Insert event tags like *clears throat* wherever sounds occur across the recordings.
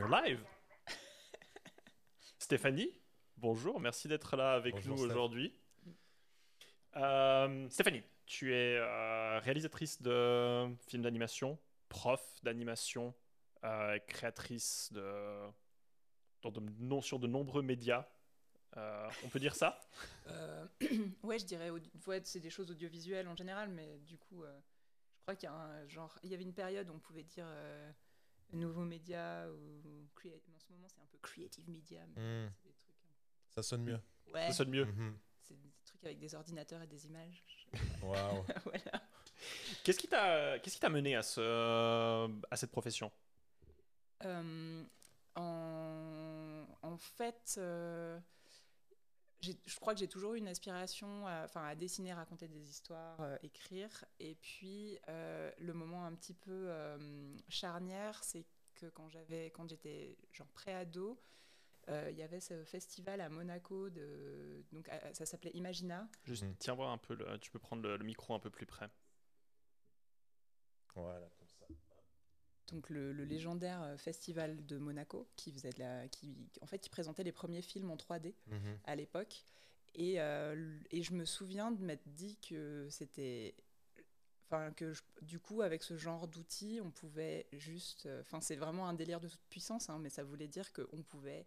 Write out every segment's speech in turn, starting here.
We're live. *laughs* Stéphanie, bonjour, merci d'être là avec Bonjour, nous aujourd'hui. Euh, Stéphanie, tu es euh, réalisatrice de films d'animation, prof d'animation, euh, créatrice de, dans de, non, sur de nombreux médias. Euh, on peut dire ça? Euh, *clears throat* ouais, je dirais, ouais, c'est des choses audiovisuelles en général, mais du coup, euh, je crois qu'il y a un genre, il y avait une période où on pouvait dire euh, nouveaux médias ou en ce moment c'est un peu creative media, mais c'est des trucs. un- ça sonne mieux. Ouais, Ça sonne mieux. Mhm. c'est des trucs avec des ordinateurs et des images. *laughs* Waouh. *laughs* voilà. Qu'est-ce qui t'a qu'est-ce qui t'a mené à, ce, à cette profession? Euh, en, en fait, euh, je crois que j'ai toujours eu une aspiration à, enfin, à dessiner, raconter des histoires, euh, écrire. Et puis, euh, le moment un petit peu euh, charnière, c'est que quand j'avais, quand j'étais genre pré-ado, euh, il y avait ce festival à Monaco, de, donc ça s'appelait Imagina. Juste, Mhm. tiens voir un peu, le- tu peux prendre le, le micro un peu plus près. Voilà. Donc le, le légendaire euh, festival de Monaco, qui faisait de la, qui, en fait, qui présentait les premiers films en 3D. Mhm. à l'époque. Et, euh, et je me souviens de m'être dit que c'était. Enfin, que je- du coup, avec ce genre d'outils, on pouvait juste. euh, Enfin, c'est vraiment un délire de toute puissance, hein, mais ça voulait dire qu'on pouvait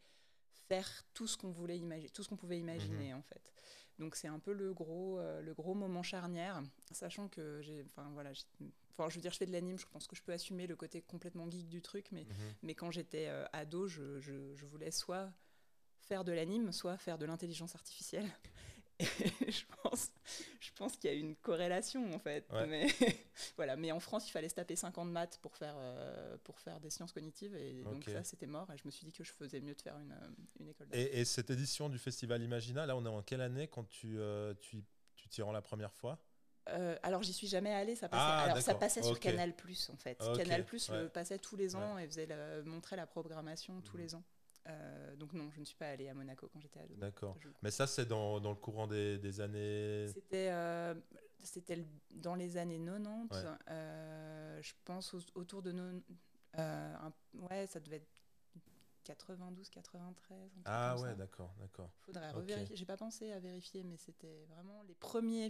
faire tout ce qu'on voulait imaginer, tout ce qu'on pouvait imaginer en fait. Donc c'est un peu le gros, euh, le gros moment charnière, sachant que j'ai, enfin voilà, enfin je veux dire, je fais de l'anime, je pense que je peux assumer le côté complètement geek du truc, mais Mhm. mais quand j'étais euh, ado, je, je- je voulais soit faire de l'anime, soit faire de l'intelligence artificielle. *laughs* Et je pense, je pense qu'il y a une corrélation en fait. Ouais. Mais, *laughs* voilà. mais en France, il fallait se taper 5 ans de maths pour faire, euh, pour faire des sciences cognitives. Et donc ça, c'était mort. Et je me suis dit que je faisais mieux de faire une, euh, une école. Et, et cette édition du Festival Imagina, là, on est en quelle année quand tu euh, tu t'y rends la première fois? Euh, alors j'y suis jamais allée, ça passait, Ah, alors, ça passait sur. Canal Plus en fait. Canal Plus le passait tous les ans et faisait montrait la programmation tous Mhm. les ans. Euh, donc non, je ne suis pas allée à Monaco quand j'étais ado. D'accord. Mais ça, c'est dans, dans le courant des, des années. C'était euh, c'était le- dans les années 90, Ouais. euh, je pense au- autour de nos, un- ouais, ça devait être 92, 93. un truc Ah ouais, d'accord, d'accord. Faudrait Ok. revérifier. J'ai pas pensé à vérifier, mais c'était vraiment les premiers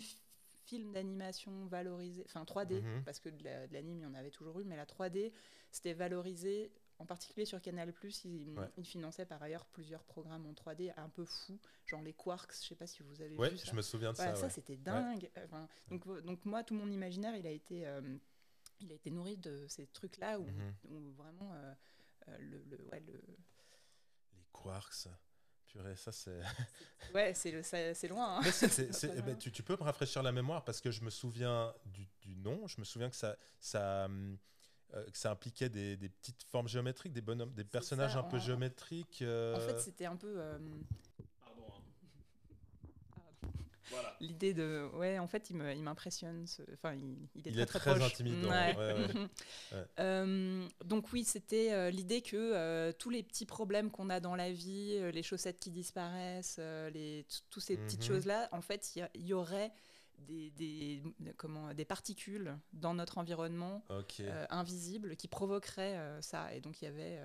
films d'animation valorisés, enfin 3D, Mhm. parce que de la- de l'anime il y en avait toujours eu, mais la 3D c'était valorisé. En particulier sur Canal+, ils, Ouais. ils finançaient par ailleurs plusieurs programmes en 3D un peu fous, genre les Quarks, je sais pas si vous avez Ouais, vu ça. je me souviens de Voilà, ça. ça ouais. c'était dingue. Enfin, donc, donc moi, tout mon imaginaire, il a été, euh, il a été nourri de ces trucs-là où, Mhm. où vraiment euh, euh, le, le- le- Les quarks. Purée, ça c'est. *laughs* ouais, c'est loin. hein. Mais *laughs* tu, tu peux me rafraîchir la mémoire parce que je me souviens du, du nom. Je me souviens que ça, ça, euh, que ça impliquait des, des petites formes géométriques, des bonhommes, des personnages ça, un peu géométriques. euh, En fait, c'était un peu euh. Voilà. l'idée de. Ouais, en fait, il me- il m'impressionne. ce- Enfin, il, il est Il très est très, très proche. intimidant, Ouais. ouais, ouais. Ouais. *laughs* Euh, donc oui, c'était euh, l'idée que euh, tous les petits problèmes qu'on a dans la vie, les chaussettes qui disparaissent, euh, les toutes ces petites Mhm. choses-là, en fait, il y il aurait des, des, comment, des particules dans notre environnement euh, invisibles qui provoqueraient euh, ça. Et donc il y avait,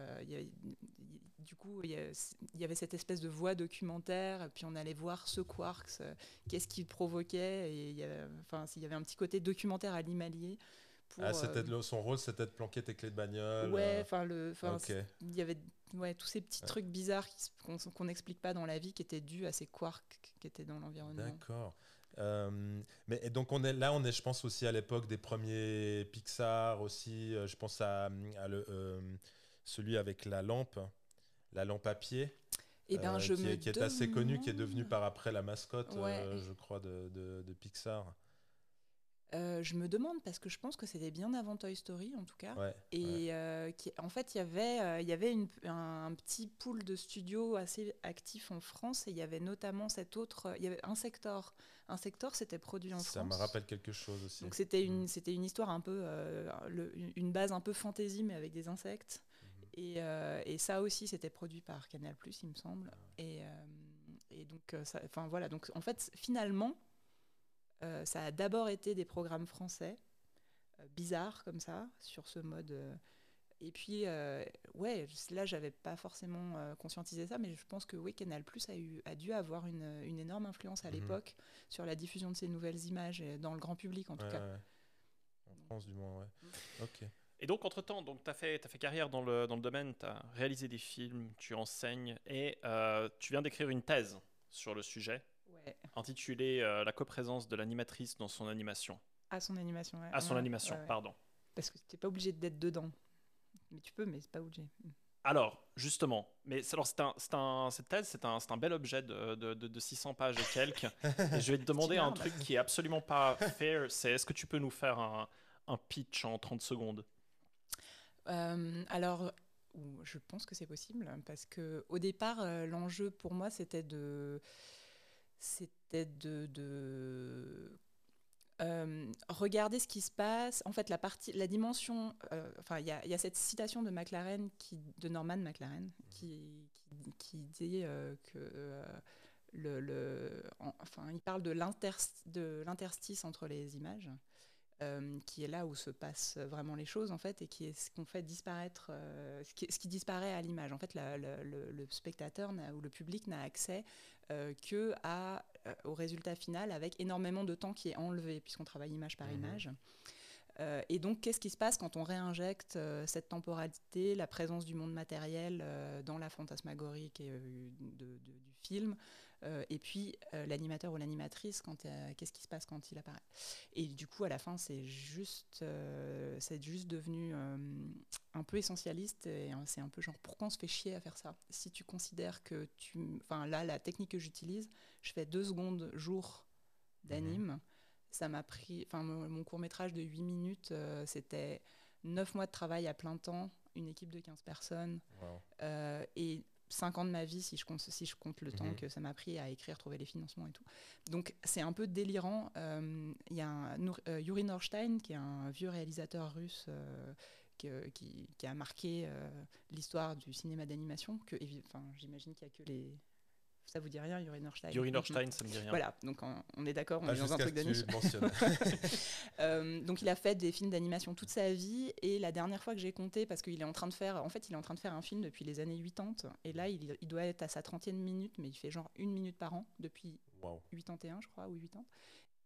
euh, du coup, il y, avait cette espèce de voix documentaire, et puis on allait voir ce quarks, euh, qu'est-ce qu'il provoquait, et il y avait, enfin, il y avait un petit côté documentaire à l'Imalier. Ah, c'était euh, son rôle, c'était de planquer tes clés de bagnole. Ouais, euh, enfin c'est- il y avait ouais tous ces petits Ouais. trucs bizarres qu'on n'explique pas dans la vie qui étaient dus à ces quarks qui étaient dans l'environnement. D'accord. Euh, mais et donc on est là, on est, je pense aussi à l'époque des premiers Pixar aussi. euh, je pense à, à le, euh, celui avec la lampe, la lampe à pied, Et ben euh, je qui, me est, qui est assez connu, qui est devenu demande- par après la mascotte, Ouais. euh, je crois, de, de- de Pixar. Euh, je me demande parce que je pense que c'était bien avant Toy Story en tout cas. Ouais. Et qui, en fait, il y avait, il y avait une- un, un petit pool de studios assez actifs en France et il y avait notamment cet autre, il y avait un secteur. Un secteur, c'était produit en Ça France. me rappelle quelque chose aussi. Donc c'était une, Mm. c'était une histoire un peu, le- une base un peu fantasy mais avec des insectes. Et, euh, et ça aussi, c'était produit par Canal+, il me semble. Et, euh, et donc, euh, enfin voilà. Donc en fait, finalement, euh, ça a d'abord été des programmes français bizarres comme ça, sur ce mode. et puis, ouais, là, j'avais pas forcément conscientisé ça, mais je pense que oui, Canal Plus a, eu, a dû avoir une, une énorme influence à Mhm. l'époque sur la diffusion de ces nouvelles images, dans le grand public en tout Ouais, cas. ouais. En France, du moins, ouais. Ok. Et donc, entre-temps, tu as fait, t'as fait carrière dans le, dans le domaine, tu as réalisé des films, tu enseignes et euh, tu viens d'écrire une thèse sur le sujet Ouais, intitulée euh, La coprésence de l'animatrice dans son animation. à son animation. ouais. À son Ouais, animation, ouais, pardon. Parce que t'es pas obligé d'être dedans. Mais tu peux, mais c'est pas obligé. Mm. Alors, justement, mais alors, c'est un, un- cette thèse, c'est un, un bel objet de, de- de- de 600 pages et quelques. et je vais te *laughs* demander un truc qui est absolument pas fair, c'est est-ce que tu peux nous faire un, un pitch en 30 secondes? Alors, ou- je pense que c'est possible parce que au départ, euh, l'enjeu pour moi, c'était de, c'était de, euh, regarder ce qui se passe. En fait, la partie, la dimension. euh, enfin, il y, a- cette citation de McLaren, qui, de Norman McLaren, qui, qui, dit euh, que euh, le, le- en- enfin, il parle de l'interstice entre les images euh, qui est là où se passent vraiment les choses en fait et qui est ce qu'on fait disparaître euh, ce, qui, ce qui disparaît à l'image en fait la- la- le, le spectateur ou le public n'a accès euh, que à, euh, au résultat final avec énormément de temps qui est enlevé puisqu'on travaille image par Mhm. image Euh, et donc, qu'est-ce qui se passe quand on réinjecte euh, cette temporalité, la présence du monde matériel euh, dans la fantasmagorie de- de- du film, et puis euh, l'animateur ou l'animatrice, quand, euh, qu'est-ce qui se passe quand il apparaît? Et du coup, à la fin, c'est juste, euh, c'est juste devenu euh, un peu essentialiste, et euh, c'est un peu genre, pourquoi on se fait chier à faire ça? Si tu considères que tu... Enfin, là, la technique que j'utilise, je fais deux secondes jour d'anime. Ça m'a pris, enfin mon, mon court métrage de 8 minutes, euh, c'était 9 mois de travail à plein temps, une équipe de 15 personnes Wow. euh, et 5 ans de ma vie si je compte, si je compte le temps Mhm. que ça m'a pris à écrire, trouver les financements et tout. Donc c'est un peu délirant. Euh, Il y a un, Nour- euh, Yuri Norstein qui est un vieux réalisateur russe euh, qui, qui a marqué euh, l'histoire du cinéma d'animation. Que, j'imagine qu'il y a que les. Ça vous dit rien, Yuri Norstein Yuri Mhm. Norstein, ça me dit rien. Voilà, donc on, est d'accord, on Pas est dans un truc de niche. *laughs* *laughs* Euh, donc il a fait des films d'animation toute sa vie et la dernière fois que j'ai compté parce qu'il est en train de faire en fait il est en train de faire un film depuis les années 80 et là il, il doit être à sa 30e minute mais il fait genre une minute par an depuis Wow. 81 je crois ou 80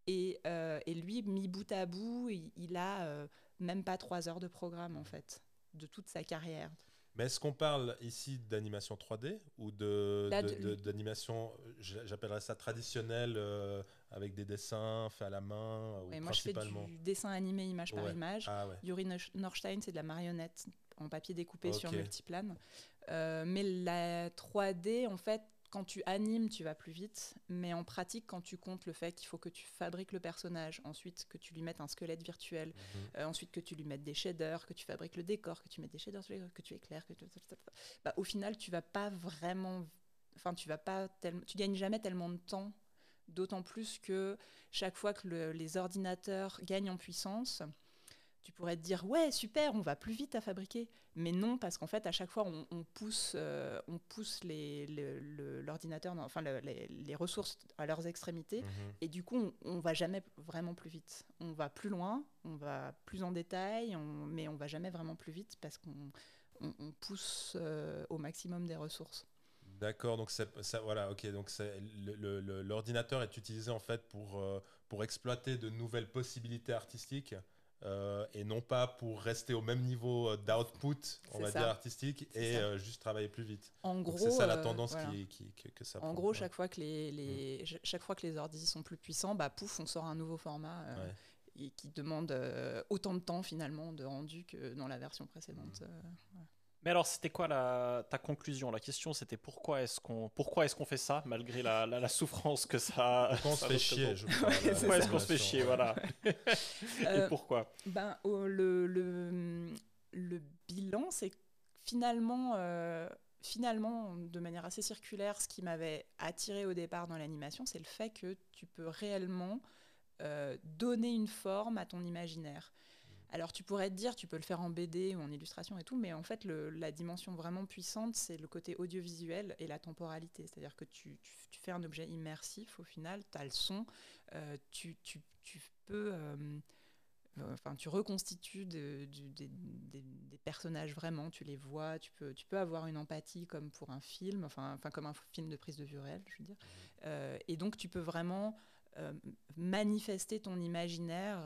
et, euh, et lui mis bout à bout il, il a euh, même pas trois heures de programme en fait de toute sa carrière Mais est-ce qu'on parle ici d'animation 3D ou Là, de- de- de- d'animation, j'a- j'appellerais ça traditionnelle, euh, avec des dessins faits à la main, ou et moi je fais principalement? du dessin animé image par image Ah ouais. Yuri Nor- Norstein, c'est de la marionnette en papier découpé sur multiplane. Euh, mais la 3D, en fait, quand tu animes, tu vas plus vite. Mais en pratique, quand tu comptes le fait qu'il faut que tu fabriques le personnage, ensuite que tu lui mettes un squelette virtuel, Mhm. euh, ensuite que tu lui mettes des shaders, que tu fabriques le décor, que tu mettes des shaders, sur les- que tu éclaires, que tu... Bah, au final, tu vas pas vraiment... Enfin, tu vas pas tellement... Tu gagnes jamais tellement de temps D'autant plus que chaque fois que le- les ordinateurs gagnent en puissance, tu pourrais te dire ouais super, on va plus vite à fabriquer. Mais non, parce qu'en fait à chaque fois on, on pousse, euh, on pousse les- le- le- l'ordinateur, enfin le- les, les ressources à leurs extrémités. Mhm. Et du coup, on, on va jamais vraiment plus vite. On va plus loin, on va plus en détail, on- mais on va jamais vraiment plus vite parce qu'on on- on pousse euh, au maximum des ressources. D'accord, donc ça, voilà, ok, donc l'ordinateur est utilisé en fait pour, euh, pour exploiter de nouvelles possibilités artistiques euh, et non pas pour rester au même niveau euh, d'output, on va ça. dire artistique, et euh, juste travailler plus vite. En gros, c'est ça la tendance voilà. qui, qui- que, que ça En prend. gros, Ouais. chaque fois que les, les- ch- chaque fois que les ordis sont plus puissants, bah pouf, on sort un nouveau format Ouais. et qui demande autant de temps finalement de rendu que dans la version précédente. Mm. Mais alors, c'était quoi la, ta conclusion? La question, c'était pourquoi est-ce qu'on pourquoi est-ce qu'on fait ça malgré la, la, la souffrance que ça. Pourquoi on se fait chier je crois, *laughs* Pourquoi est-ce qu'on se fait chier. Voilà. *laughs* Euh, Et pourquoi? Ben, le, le, le bilan, c'est que finalement, euh, finalement, de manière assez circulaire, ce qui m'avait attiré au départ dans l'animation, c'est le fait que tu peux réellement euh, donner une forme à ton imaginaire. Alors tu pourrais te dire, tu peux le faire en BD ou en illustration et tout, mais en fait la dimension vraiment puissante, c'est le côté audiovisuel et la temporalité. C'est-à-dire que tu, fais un objet immersif au final, tu as le son, euh, tu, peux... euh, enfin, tu reconstitues des, personnages vraiment, tu les vois, tu peux, tu peux avoir une empathie comme pour un film, enfin, enfin comme un film de prise de vue réelle, je veux dire. Et donc tu peux vraiment manifester ton imaginaire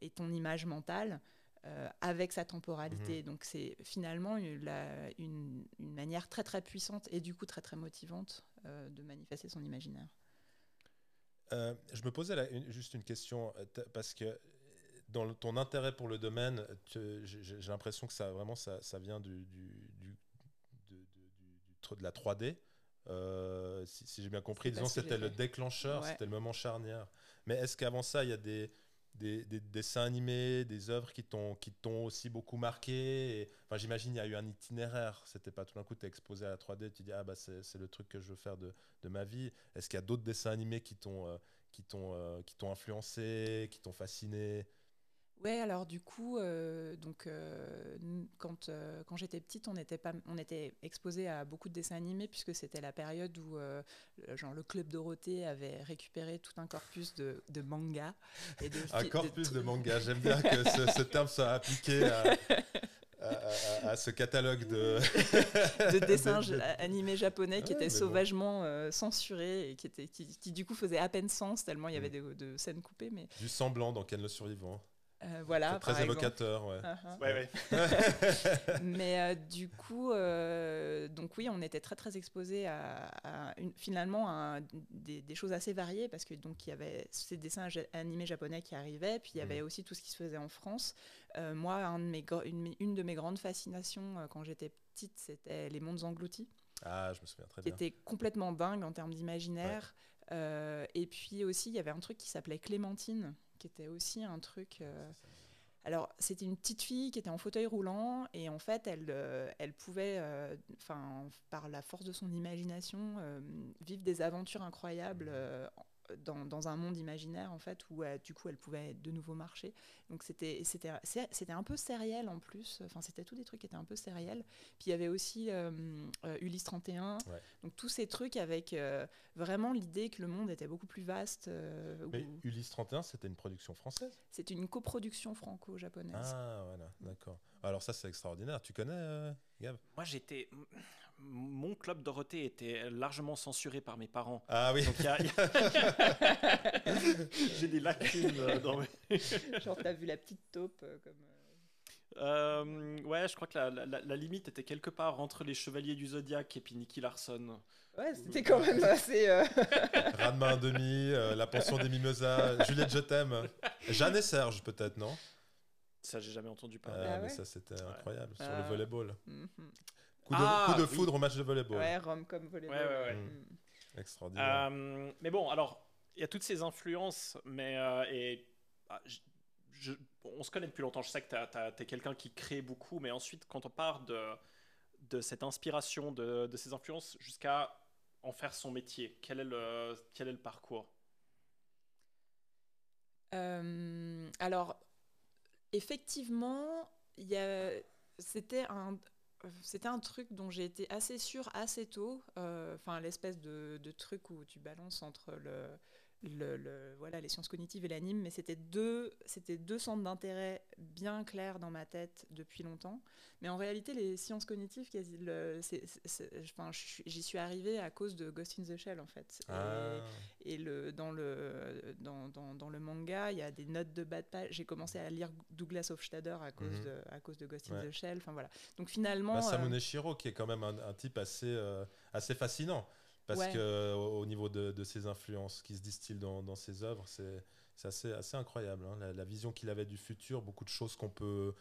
et ton image mentale euh, avec sa temporalité. Mhm. Donc c'est finalement une, une, manière très très puissante et du coup très très motivante euh, de manifester son imaginaire. Euh, je me posais juste une question parce que dans ton intérêt pour le domaine, j'ai l'impression que ça vraiment ça, ça vient du, du, de, de, la 3D. si, j'ai bien compris, disons c'était le déclencheur, c'était le moment charnière. Mais est-ce qu'avant ça, il y a des, des, dessins animés, des œuvres qui t'ont qui t'ont aussi beaucoup marqué. Enfin, j'imagine il y a eu un itinéraire. C'était pas tout d'un coup tu es exposé à la 3D, tu dis ah bah c'est le truc que je veux faire de, de ma vie. Est-ce qu'il y a d'autres dessins animés qui t'ont euh, qui t'ont euh, qui t'ont influencé, qui t'ont fasciné? Ouais, alors du coup, euh, donc euh, quand, euh, quand j'étais petite, on était pas, on était exposé à beaucoup de dessins animés puisque c'était la période où genre le club Dorothée avait récupéré tout un corpus de, de manga et de un corpus de, manga. J'aime bien que ce, terme soit appliqué à, à, ce catalogue de, *laughs* de *laughs* dessins animés japonais qui étaient sauvagement censurés et qui, était, qui, qui, du coup faisaient à peine sens tellement il y avait mm. de, scènes coupées. Mais... Du semblant dans Ken le Survivant. Euh, voilà, très évocateur, ouais. Uh-huh. ouais, *laughs* Mais euh, du coup, euh, donc oui, on était très très exposés à, une, finalement à des, choses assez variées parce que donc il y avait ces dessins animés japonais qui arrivaient, puis il y avait mm. aussi tout ce qui se faisait en France. moi, un de mes, une, une, de mes grandes fascinations quand j'étais petite, c'était les mondes engloutis. Ah, je me souviens très bien. Qui était complètement dingue en termes d'imaginaire. et puis aussi, il y avait un truc qui s'appelait Clémentine qui était aussi un truc. Euh, alors, c'était une petite fille qui était en fauteuil roulant et en fait, elle, euh, elle pouvait, euh, enfin, par la force de son imagination, vivre des aventures incroyables dans, dans, un monde imaginaire en fait où du coup elle pouvait de nouveau marcher. Donc c'était c'était c'était un peu sériel en plus. Enfin c'était tous des trucs qui étaient un peu sériels. Puis il y avait aussi euh, euh, Ulysse 31 donc tous ces trucs avec euh, vraiment l'idée que le monde était beaucoup plus vaste mais Ulysse 31 c'était une production française? C'est une coproduction franco-japonaise. Ah voilà. D'accord. Alors ça c'est extraordinaire. Tu connais Gab? Moi j'étais mon club Dorothée était largement censuré par mes parents. Ah oui. *laughs* J'ai des lacunes euh, dans mes... *laughs* Genre, t'as vu la petite taupe euh, comme. Euh, ouais, je crois que la, la, limite était quelque part entre les Chevaliers du Zodiaque et puis Nicky Larson. Ouais, c'était quand même assez. Euh... *laughs* Rademain demi, La pension des mimosas, Juliette, je t'aime. Jeanne et Serge, peut-être, non? Ça, j'ai jamais entendu parler. Ah, ah mais ça, c'était incroyable, sur le volleyball. Mm Coup de, ah, coup de foudre au match de volleyball. Ouais, Rome comme volleyball. Ouais, ouais, ouais. Mm. Extraordinaire. Euh, mais bon, alors, il y a toutes ces influences, mais. Euh, et, ah, je, on se connaît depuis longtemps, je sais que tu es quelqu'un qui crée beaucoup, mais ensuite, quand on part de, de cette inspiration, de, de ces influences, jusqu'à en faire son métier, quel est le, quel est le parcours? Euh, Alors, effectivement, c'était un, c'était un truc dont j'ai été assez sûre assez tôt. Euh, enfin, l'espèce de, de, truc où tu balances entre le, le, voilà, les sciences cognitives et l'anime, mais c'était deux, c'était deux centres d'intérêt bien clairs dans ma tête depuis longtemps. Mais en réalité, les sciences cognitives, j'y suis arrivée à cause de Ghost in the Shell, en fait. Ah. Et, le, dans, le, dans, dans, dans, le manga, il y a des notes de bas de page. J'ai commencé à lire Douglas Hofstadter à cause, mhm. de, à cause de Ghost in the Shell. Enfin, voilà. Donc finalement... Bah, Samune euh, Shiro, qui est quand même un, un type assez, euh, assez fascinant. Parce que au niveau de, de, ses influences qui se distillent dans, dans ses œuvres, c'est assez, assez incroyable. Hein. La, vision qu'il avait du futur, beaucoup de choses qu'on peut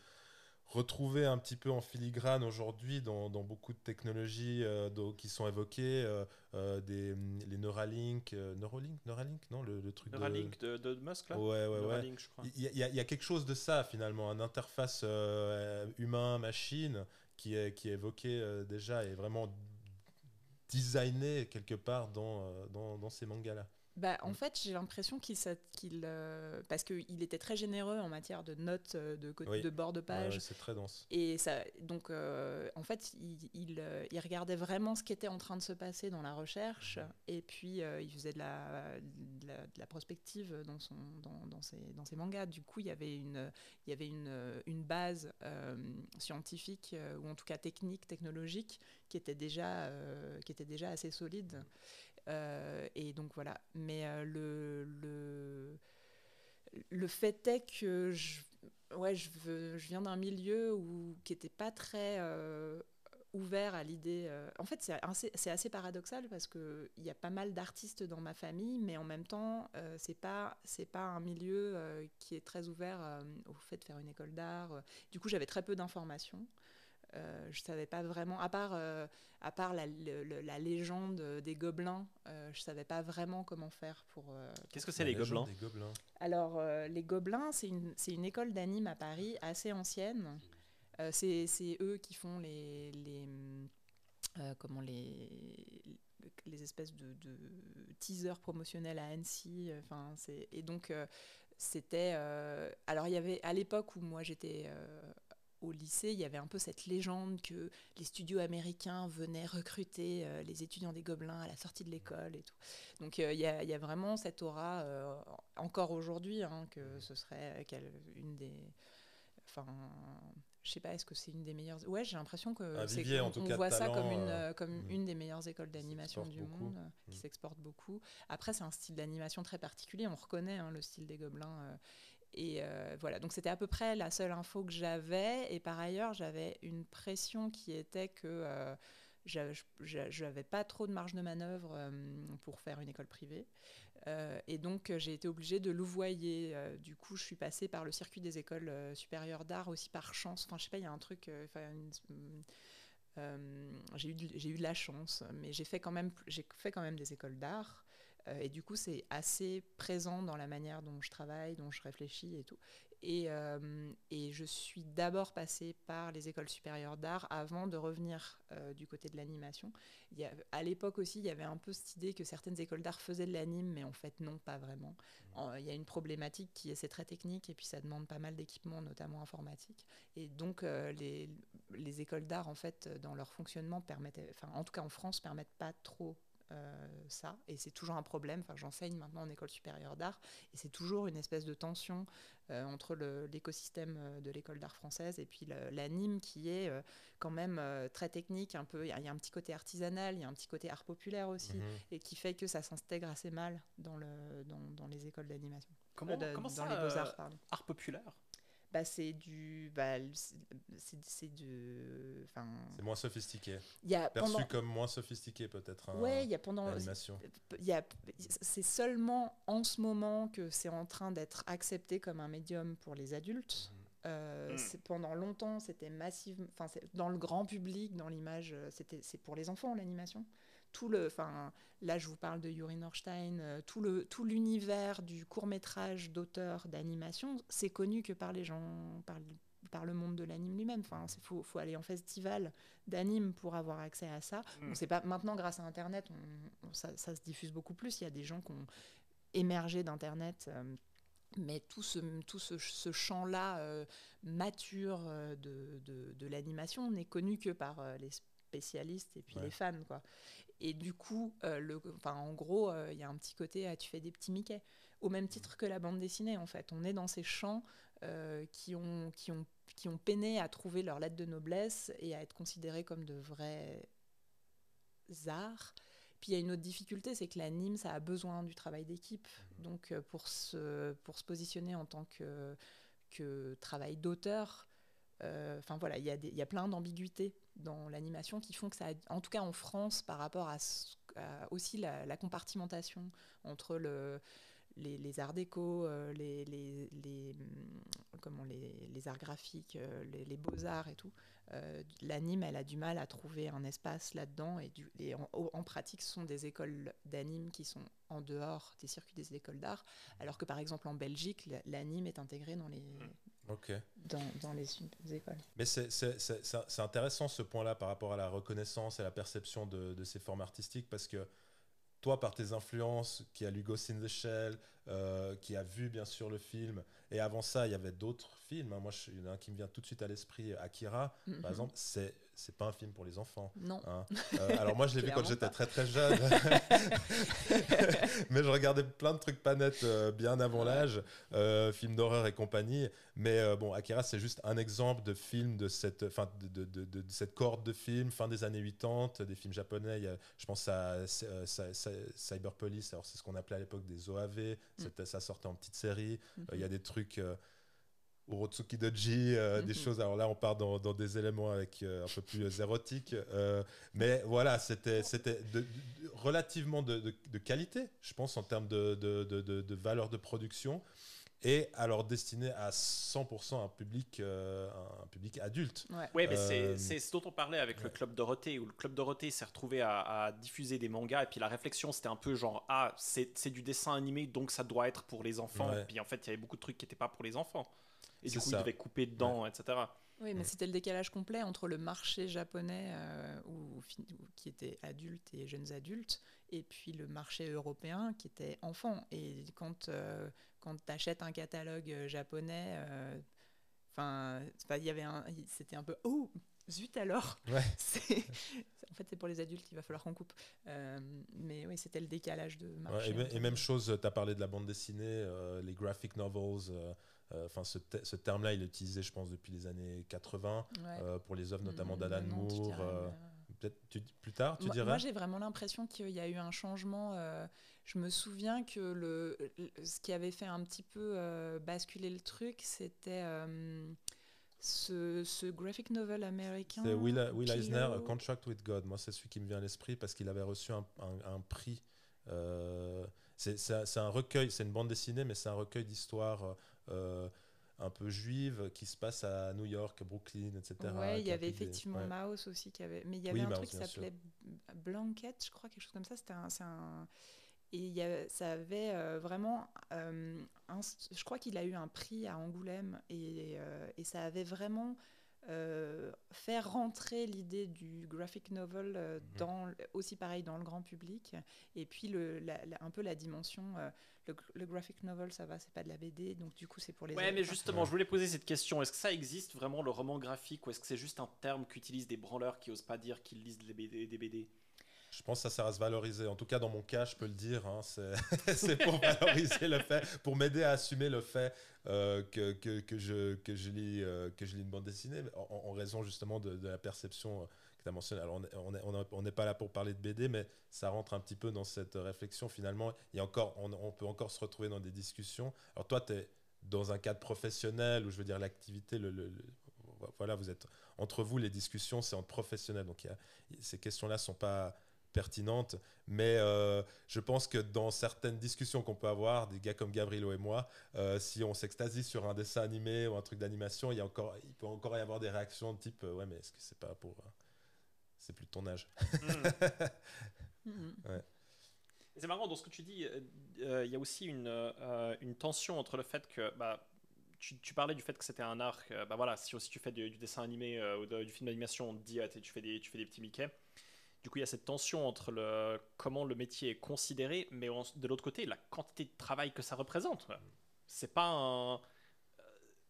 retrouver un petit peu en filigrane aujourd'hui dans, dans, beaucoup de technologies euh, qui sont évoquées, euh, euh, des, les Neuralink, Neuralink, Neuralink, non, le, truc Neuralink de, de, Musk, là? Ouais, ouais, ouais. Il y, a, il y, a quelque chose de ça, finalement, une interface humain-machine qui est, qui est évoquée déjà et vraiment designé quelque part dans, euh, dans, dans ces mangas-là. Bah, en fait, j'ai l'impression qu'il, qu'il euh, parce qu'il était très généreux en matière de notes euh, de, de bord de page. c'est très dense. Et ça, donc, euh, en fait, il, il, regardait vraiment ce qui était en train de se passer dans la recherche, mhm. et puis il faisait de la, de la, prospective dans, son, dans, dans, ses, dans ses mangas. Du coup, il y avait une, il y avait une, une base scientifique, ou en tout cas technique, technologique, qui était déjà, qui était déjà assez solide. Euh, et donc voilà. Mais euh, le, le, le fait est que je, ouais, je, je viens d'un milieu où, qui n'était pas très euh, ouvert à l'idée. En fait, c'est assez, assez, paradoxal parce qu'il y a pas mal d'artistes dans ma famille, mais en même temps, euh, c'est pas c'est pas un milieu qui est très ouvert au fait de faire une école d'art. Du coup, j'avais très peu d'informations. Euh, je savais pas vraiment, à part, euh, à part la, la, légende des gobelins, euh, je savais pas vraiment comment faire pour. Euh, Qu'est-ce que c'est les gobelins, gobelins Alors, les gobelins, c'est une, une, école d'anime à Paris assez ancienne. c'est eux qui font les. les comment les les espèces de, de teasers promotionnels à Annecy enfin c'est et donc c'était alors il y avait à l'époque où moi j'étais au lycée, il y avait un peu cette légende que les studios américains venaient recruter euh, les étudiants des Gobelins à la sortie de l'école et tout. Donc euh, il y, a vraiment cette aura, euh, encore aujourd'hui, hein, que ce serait une des. Enfin, je sais pas, est-ce que c'est une des meilleures. Ouais, j'ai l'impression que c'est on, voit ça comme une comme mm. une des meilleures écoles d'animation du monde, qui mm. s'exporte beaucoup. Après, c'est un style d'animation très particulier. On reconnaît hein, le style des Gobelins. Et euh, voilà, donc c'était à peu près la seule info que j'avais. Et par ailleurs, j'avais une pression qui était que euh, je n'avais pas trop de marge de manœuvre euh, pour faire une école privée. et donc, j'ai été obligée de louvoyer. du coup, je suis passée par le circuit des écoles supérieures d'art aussi par chance. Enfin, je sais pas, il y a un truc. j'ai eu, de la chance, mais j'ai fait quand même des écoles d'art. Euh, et du coup, c'est assez présent dans la manière dont je travaille, dont je réfléchis et tout. Et, euh, et je suis d'abord passée par les écoles supérieures d'art avant de revenir euh, du côté de l'animation. À l'époque aussi, il y avait un peu cette idée que certaines écoles d'art faisaient de l'anime, mais en fait, non, pas vraiment. Il y a une problématique qui est c'est très technique et puis ça demande pas mal d'équipements, notamment informatique. Et donc, les, les écoles d'art, en fait, dans leur fonctionnement, permettent, enfin, en tout cas en France, permettent pas trop ça, et c'est toujours un problème. Enfin, j'enseigne maintenant en école supérieure d'art, et c'est toujours une espèce de tension euh, entre l'écosystème euh, de l'école d'art française et puis l'anime qui est quand même très technique, un peu. Il y, a un petit côté artisanal, il y a un petit côté art populaire aussi, mhm. et qui fait que ça s'intègre assez mal dans, le, dans, dans les écoles d'animation. Comment, comment ça, dans les beaux-arts, Art populaire? Bah, c'est du bah, c'est de enfin c'est moins sophistiqué il y a perçu pendant... comme moins sophistiqué peut-être hein, ouais il y a pendant il y a c'est seulement en ce moment que c'est en train d'être accepté comme un médium pour les adultes mmh. Euh, mmh. Pendant longtemps, c'était massivement, enfin, dans le grand public, dans l'image, euh, c'était c'est pour les enfants l'animation tout le, enfin, là je vous parle de Yuri Norstein, euh, tout le, tout l'univers du court métrage d'auteur d'animation, c'est connu que par les gens, par, par le monde de l'anime lui-même. Enfin, il faut, faut, aller en festival d'anime pour avoir accès à ça. Mm. c'est pas maintenant grâce à Internet, on, ça, ça, se diffuse beaucoup plus. Il y a des gens qui ont émergé d'Internet. Euh, mais tout ce, tout ce, ce champ-là euh, mature de, de, de l'animation n'est connu que par les spécialistes et puis les fans. Quoi. Et du coup, euh, le, en gros, euh, il y a un petit côté, ah, tu fais des petits Mickey, au même titre que la bande dessinée, en fait. On est dans ces champs euh, qui, ont, qui, ont, qui ont peiné à trouver leur lettre de noblesse et à être considérés comme de vrais arts. Puis il y a une autre difficulté, c'est que l'anime, ça a besoin du travail d'équipe. Mmh. Donc pour se, pour se positionner en tant que, que travail d'auteur, enfin voilà, il y, y, a plein d'ambiguïtés dans l'animation qui font que ça, en tout cas en France, par rapport à, aussi la, compartimentation entre le, les, arts déco, euh, les, les, hum, comment, les, arts graphiques, euh, les, beaux-arts et tout, euh, l'anime, elle a du mal à trouver un espace là-dedans. Et, du, en, pratique, ce sont des écoles d'anime qui sont en dehors des circuits des écoles d'art, alors que par exemple en Belgique, l'anime est intégré dans les, dans, dans, les écoles. Mais c'est intéressant ce point-là par rapport à la reconnaissance et la perception de, de, ces formes artistiques parce que toi, par tes influences, qui a lu Ghost in the Shell, euh, qui a vu bien sûr le film, et avant ça, il y avait d'autres films. hein. Moi, je- il y en a un qui me vient tout de suite à l'esprit, Akira, par exemple. C'est c'est pas un film pour les enfants. Non. hein. Euh, alors moi, je l'ai vu quand j'étais très très jeune, *laughs* mais je regardais plein de trucs pas nets euh, bien avant Ouais. l'âge, euh, films d'horreur et compagnie. Mais bon, Akira, c'est juste un exemple de film de cette, enfin, de, de- de- cette corde de films, fin des années 80, des films japonais. A- je pense à euh, Cy- Cy- Cyber Police, alors c'est ce qu'on appelait à l'époque des OAV. C'était- Ça sortait en petite série. Il y a des trucs. Urotsuki Doji, euh, des Mhm. choses. Alors là, on part dans, dans des éléments avec euh, un peu plus euh, érotiques. euh, mais voilà, c'était relativement de, de- de qualité, je pense, en termes de, de, de- de- de valeur de production. Et alors destiné à 100% à un public, euh, un public adulte. Ouais. Oui, mais Euh, c'est- c'est ce dont on parlait avec le. Club Dorothée, où le Club Dorothée s'est retrouvé à, à diffuser des mangas, et puis la réflexion c'était un peu genre, ah, c'est c'est du dessin animé, donc ça doit être pour les enfants. Ouais. Puis en fait, il y avait beaucoup de trucs qui n'étaient pas pour les enfants. Et du C'est coup, ça. ils devaient couper dedans, etc. Oui, mais Mm. c'était le décalage complet entre le marché japonais euh, où- fi- où- qui était adultes et jeunes adultes, et puis le marché européen qui était enfant. Et quand, euh, quand tu achètes un catalogue euh, japonais, euh, enfin, c'est pas- il y avait un, c'était un peu oh zut alors. Ouais. *laughs* En fait, c'est pour les adultes, il va falloir qu'on coupe. Euh, mais oui, c'était le décalage de Ouais, marché. et, et même chose, tu as parlé de la bande dessinée, euh, les graphic novels. Euh, Enfin, ce, te- ce terme-là, il est utilisé, je pense, depuis les années 80 Ouais. euh, pour les œuvres notamment Mm, d'Alan tu Moore. euh, Peut-être plus tard, tu moi, dirais? moi, j'ai vraiment l'impression qu'il y a eu un changement. je me souviens que le, ce qui avait fait un petit peu basculer le truc, c'était ce, ce graphic novel américain. C'est Will. Eisner, A Contract with God. Moi, c'est celui qui me vient à l'esprit parce qu'il avait reçu un, un- un prix. euh, c'est un- recueil, c'est une bande dessinée, mais c'est un recueil d'histoires un peu juives qui se passe à New York, Brooklyn, etc. Ouais, il y avait pris des- effectivement ouais. Mouse aussi qui avait. Mais il y Oui, avait un truc qui s'appelait Blanket, je crois, quelque chose comme ça. C'était un, Et il y a- ça avait euh, vraiment. euh, Je crois qu'il a eu un prix à Angoulême et, euh, et ça avait vraiment euh, fait rentrer l'idée du graphic novel euh, Mhm. dans, aussi pareil dans le grand public. Et puis le, la- la- un peu la dimension. euh, le, le graphic novel, ça va, c'est pas de la BD, donc du coup, c'est pour les. Ouais, mais justement, je voulais poser cette question. Est-ce que ça existe vraiment le roman graphique ou est-ce que c'est juste un terme qu'utilisent des branleurs qui osent pas dire qu'ils lisent des BD, des BD Je pense que ça sert à se valoriser. En tout cas, dans mon cas, je peux le dire. hein, c'est *laughs* c'est pour *laughs* valoriser le fait, pour m'aider à assumer le fait euh, que, que, que je, que, je lis, euh, que je lis une bande dessinée, en, en raison justement de, de la perception euh, que tu as mentionnée. Alors, on n'est on est, on est- on n'est pas là pour parler de BD, mais ça rentre un petit peu dans cette réflexion. Finalement, il y a encore, on, on peut encore se retrouver dans des discussions. Alors, toi, tu es dans un cadre professionnel où je veux dire l'activité, le, le- le- voilà, vous êtes entre vous, les discussions, c'est entre professionnels. Donc, il y a- ces questions-là sont pas pertinentes, mais euh, je pense que dans certaines discussions qu'on peut avoir, des gars comme Gabrielo et moi, euh, si on s'extasie sur un dessin animé ou un truc d'animation, il, y a encore, il peut encore y avoir des réactions de type euh, Ouais, mais est-ce que c'est pas pour. c'est plus de ton âge? *laughs* Hmm. Mhm. C'est marrant, dans ce que tu dis, il y a aussi une, euh, une tension entre le fait que bah, tu, tu parlais du fait que c'était un euh, bah voilà, si aussi tu fais du, du dessin animé euh, ou de- du film d'animation, on te dit ah, tu fais des tu fais des petits Mickey. Du coup, il y a cette tension entre le comment le métier est considéré, mais de l'autre côté, la quantité de travail que ça représente. C'est pas un euh,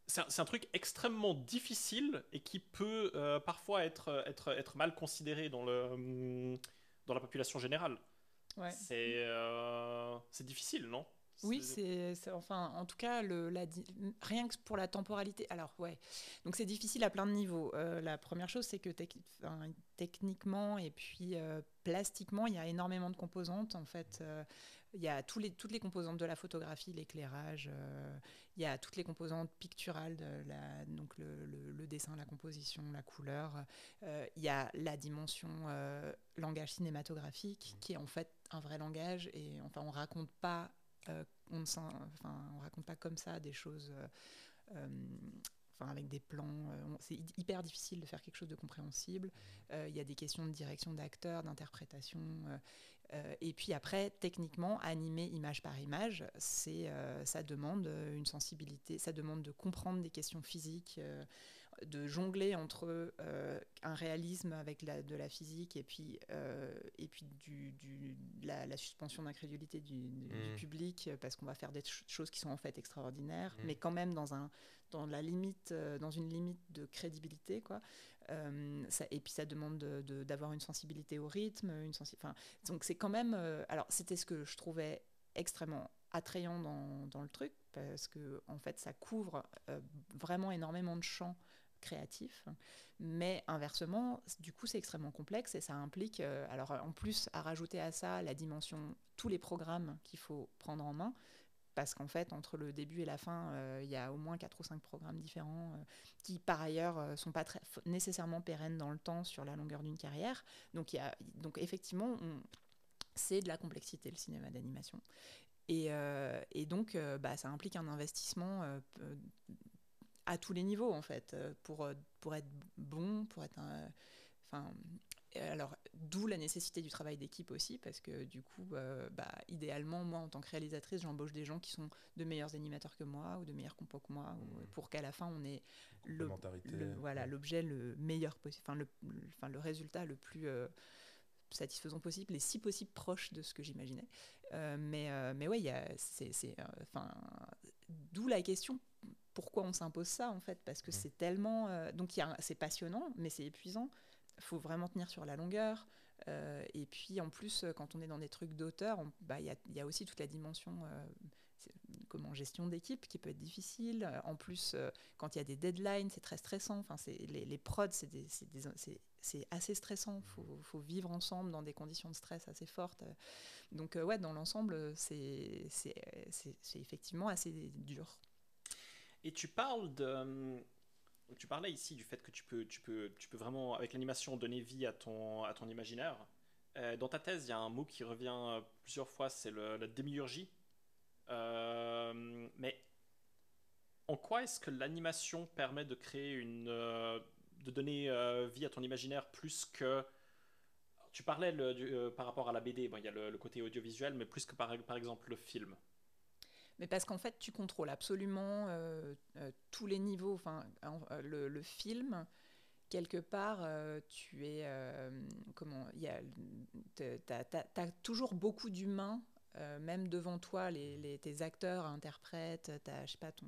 c'est un, c'est un truc extrêmement difficile et qui peut euh, parfois être, être, être mal considéré dans, le, hum, dans la population générale. Ouais. C'est euh, c'est difficile, non? Oui, c'est enfin en tout cas le la di- rien que pour la temporalité. Alors ouais, donc c'est difficile à plein de niveaux. Euh, la première chose c'est que tec- enfin, techniquement et puis euh, plastiquement il y a énormément de composantes en fait. euh, il y a tous les, toutes les composantes de la photographie, l'éclairage, il y a toutes les composantes picturales, de la, donc le, le- le dessin, la composition, la couleur. Il y a la dimension langage cinématographique, qui est en fait un vrai langage, et enfin on raconte pas, euh, on ne s'en- enfin, on raconte pas comme ça des choses. euh, euh, Enfin, avec des plans, c'est hy- hyper difficile de faire quelque chose de compréhensible. Euh, Il y a des questions de direction d'acteur, d'interprétation. euh, et puis après, techniquement, animer image par image, c'est, euh, ça demande une sensibilité, ça demande de comprendre des questions physiques. De jongler entre euh, un réalisme avec la, de la physique et puis, euh, et puis du, du, la, la suspension d'incrédulité du, du, Mm. public parce qu'on va faire des ch- choses qui sont en fait extraordinaires, Mm. mais quand même dans, un, dans, la limite, euh, dans une limite de crédibilité. Quoi. Euh, ça, et puis ça demande de- de- d'avoir une sensibilité au rythme. Une sensi- donc c'est quand même... alors c'était ce que je trouvais extrêmement attrayant dans, dans le truc parce que en fait ça couvre euh, vraiment énormément de champs créatifs mais inversement du coup c'est extrêmement complexe et ça implique euh, alors en plus à rajouter à ça la dimension tous les programmes qu'il faut prendre en main parce qu'en fait entre le début et la fin euh, il y a au moins quatre ou cinq programmes différents euh, qui par ailleurs euh, sont pas très, nécessairement pérennes dans le temps sur la longueur d'une carrière. Donc y a donc effectivement c'est de la complexité le cinéma d'animation. Et, donc, bah, ça implique un investissement à tous les niveaux, en fait, euh, pour, euh, pour être bon, pour être un. Enfin. euh, Alors, d'où la nécessité du travail d'équipe aussi, parce que du coup, euh, bah, idéalement, moi, en tant que réalisatrice, j'embauche des gens qui sont de meilleurs animateurs que moi ou de meilleurs compos que moi, Mhm. pour qu'à la fin, on ait le- le- voilà, l'objet le meilleur possible, enfin le, le- le résultat le plus euh, satisfaisant possible et si possible proche de ce que j'imaginais. Euh, mais, mais ouais, c'est, enfin, d'où la question pourquoi on s'impose ça en fait parce que Mm. c'est tellement euh, donc il y c'est passionnant mais c'est épuisant. Il faut vraiment tenir sur la longueur Euh, et puis en plus euh, quand on est dans des trucs d'auteur bah, il y, a, il y a aussi toute la dimension euh, comment gestion d'équipe qui peut être difficile. En plus quand il y a des deadlines c'est très stressant. Enfin les, les prods c'est assez stressant. Faut, faut vivre ensemble dans des conditions de stress assez fortes. Donc ouais dans l'ensemble c'est effectivement assez dur Et tu parles de. hum, Tu parlais ici du fait que tu peux, tu peux, tu peux vraiment, avec l'animation, donner vie à ton, à ton imaginaire. Euh, dans ta thèse, il y a un mot qui revient euh, plusieurs fois, c'est la démiurgie. Euh, mais en quoi est-ce que l'animation permet de créer une. euh, de donner euh, vie à ton imaginaire plus que. Tu parlais euh, par rapport à la BD, il y a le, côté audiovisuel, mais plus que par exemple le film. Mais parce qu'en fait, tu contrôles absolument euh, euh, tous les niveaux. Enfin, en- euh, le, film, quelque part, tu es. comment Il y a. T'as as, toujours beaucoup d'humains, même devant toi, les, tes acteurs, interprètes, t'as, je sais pas, ton.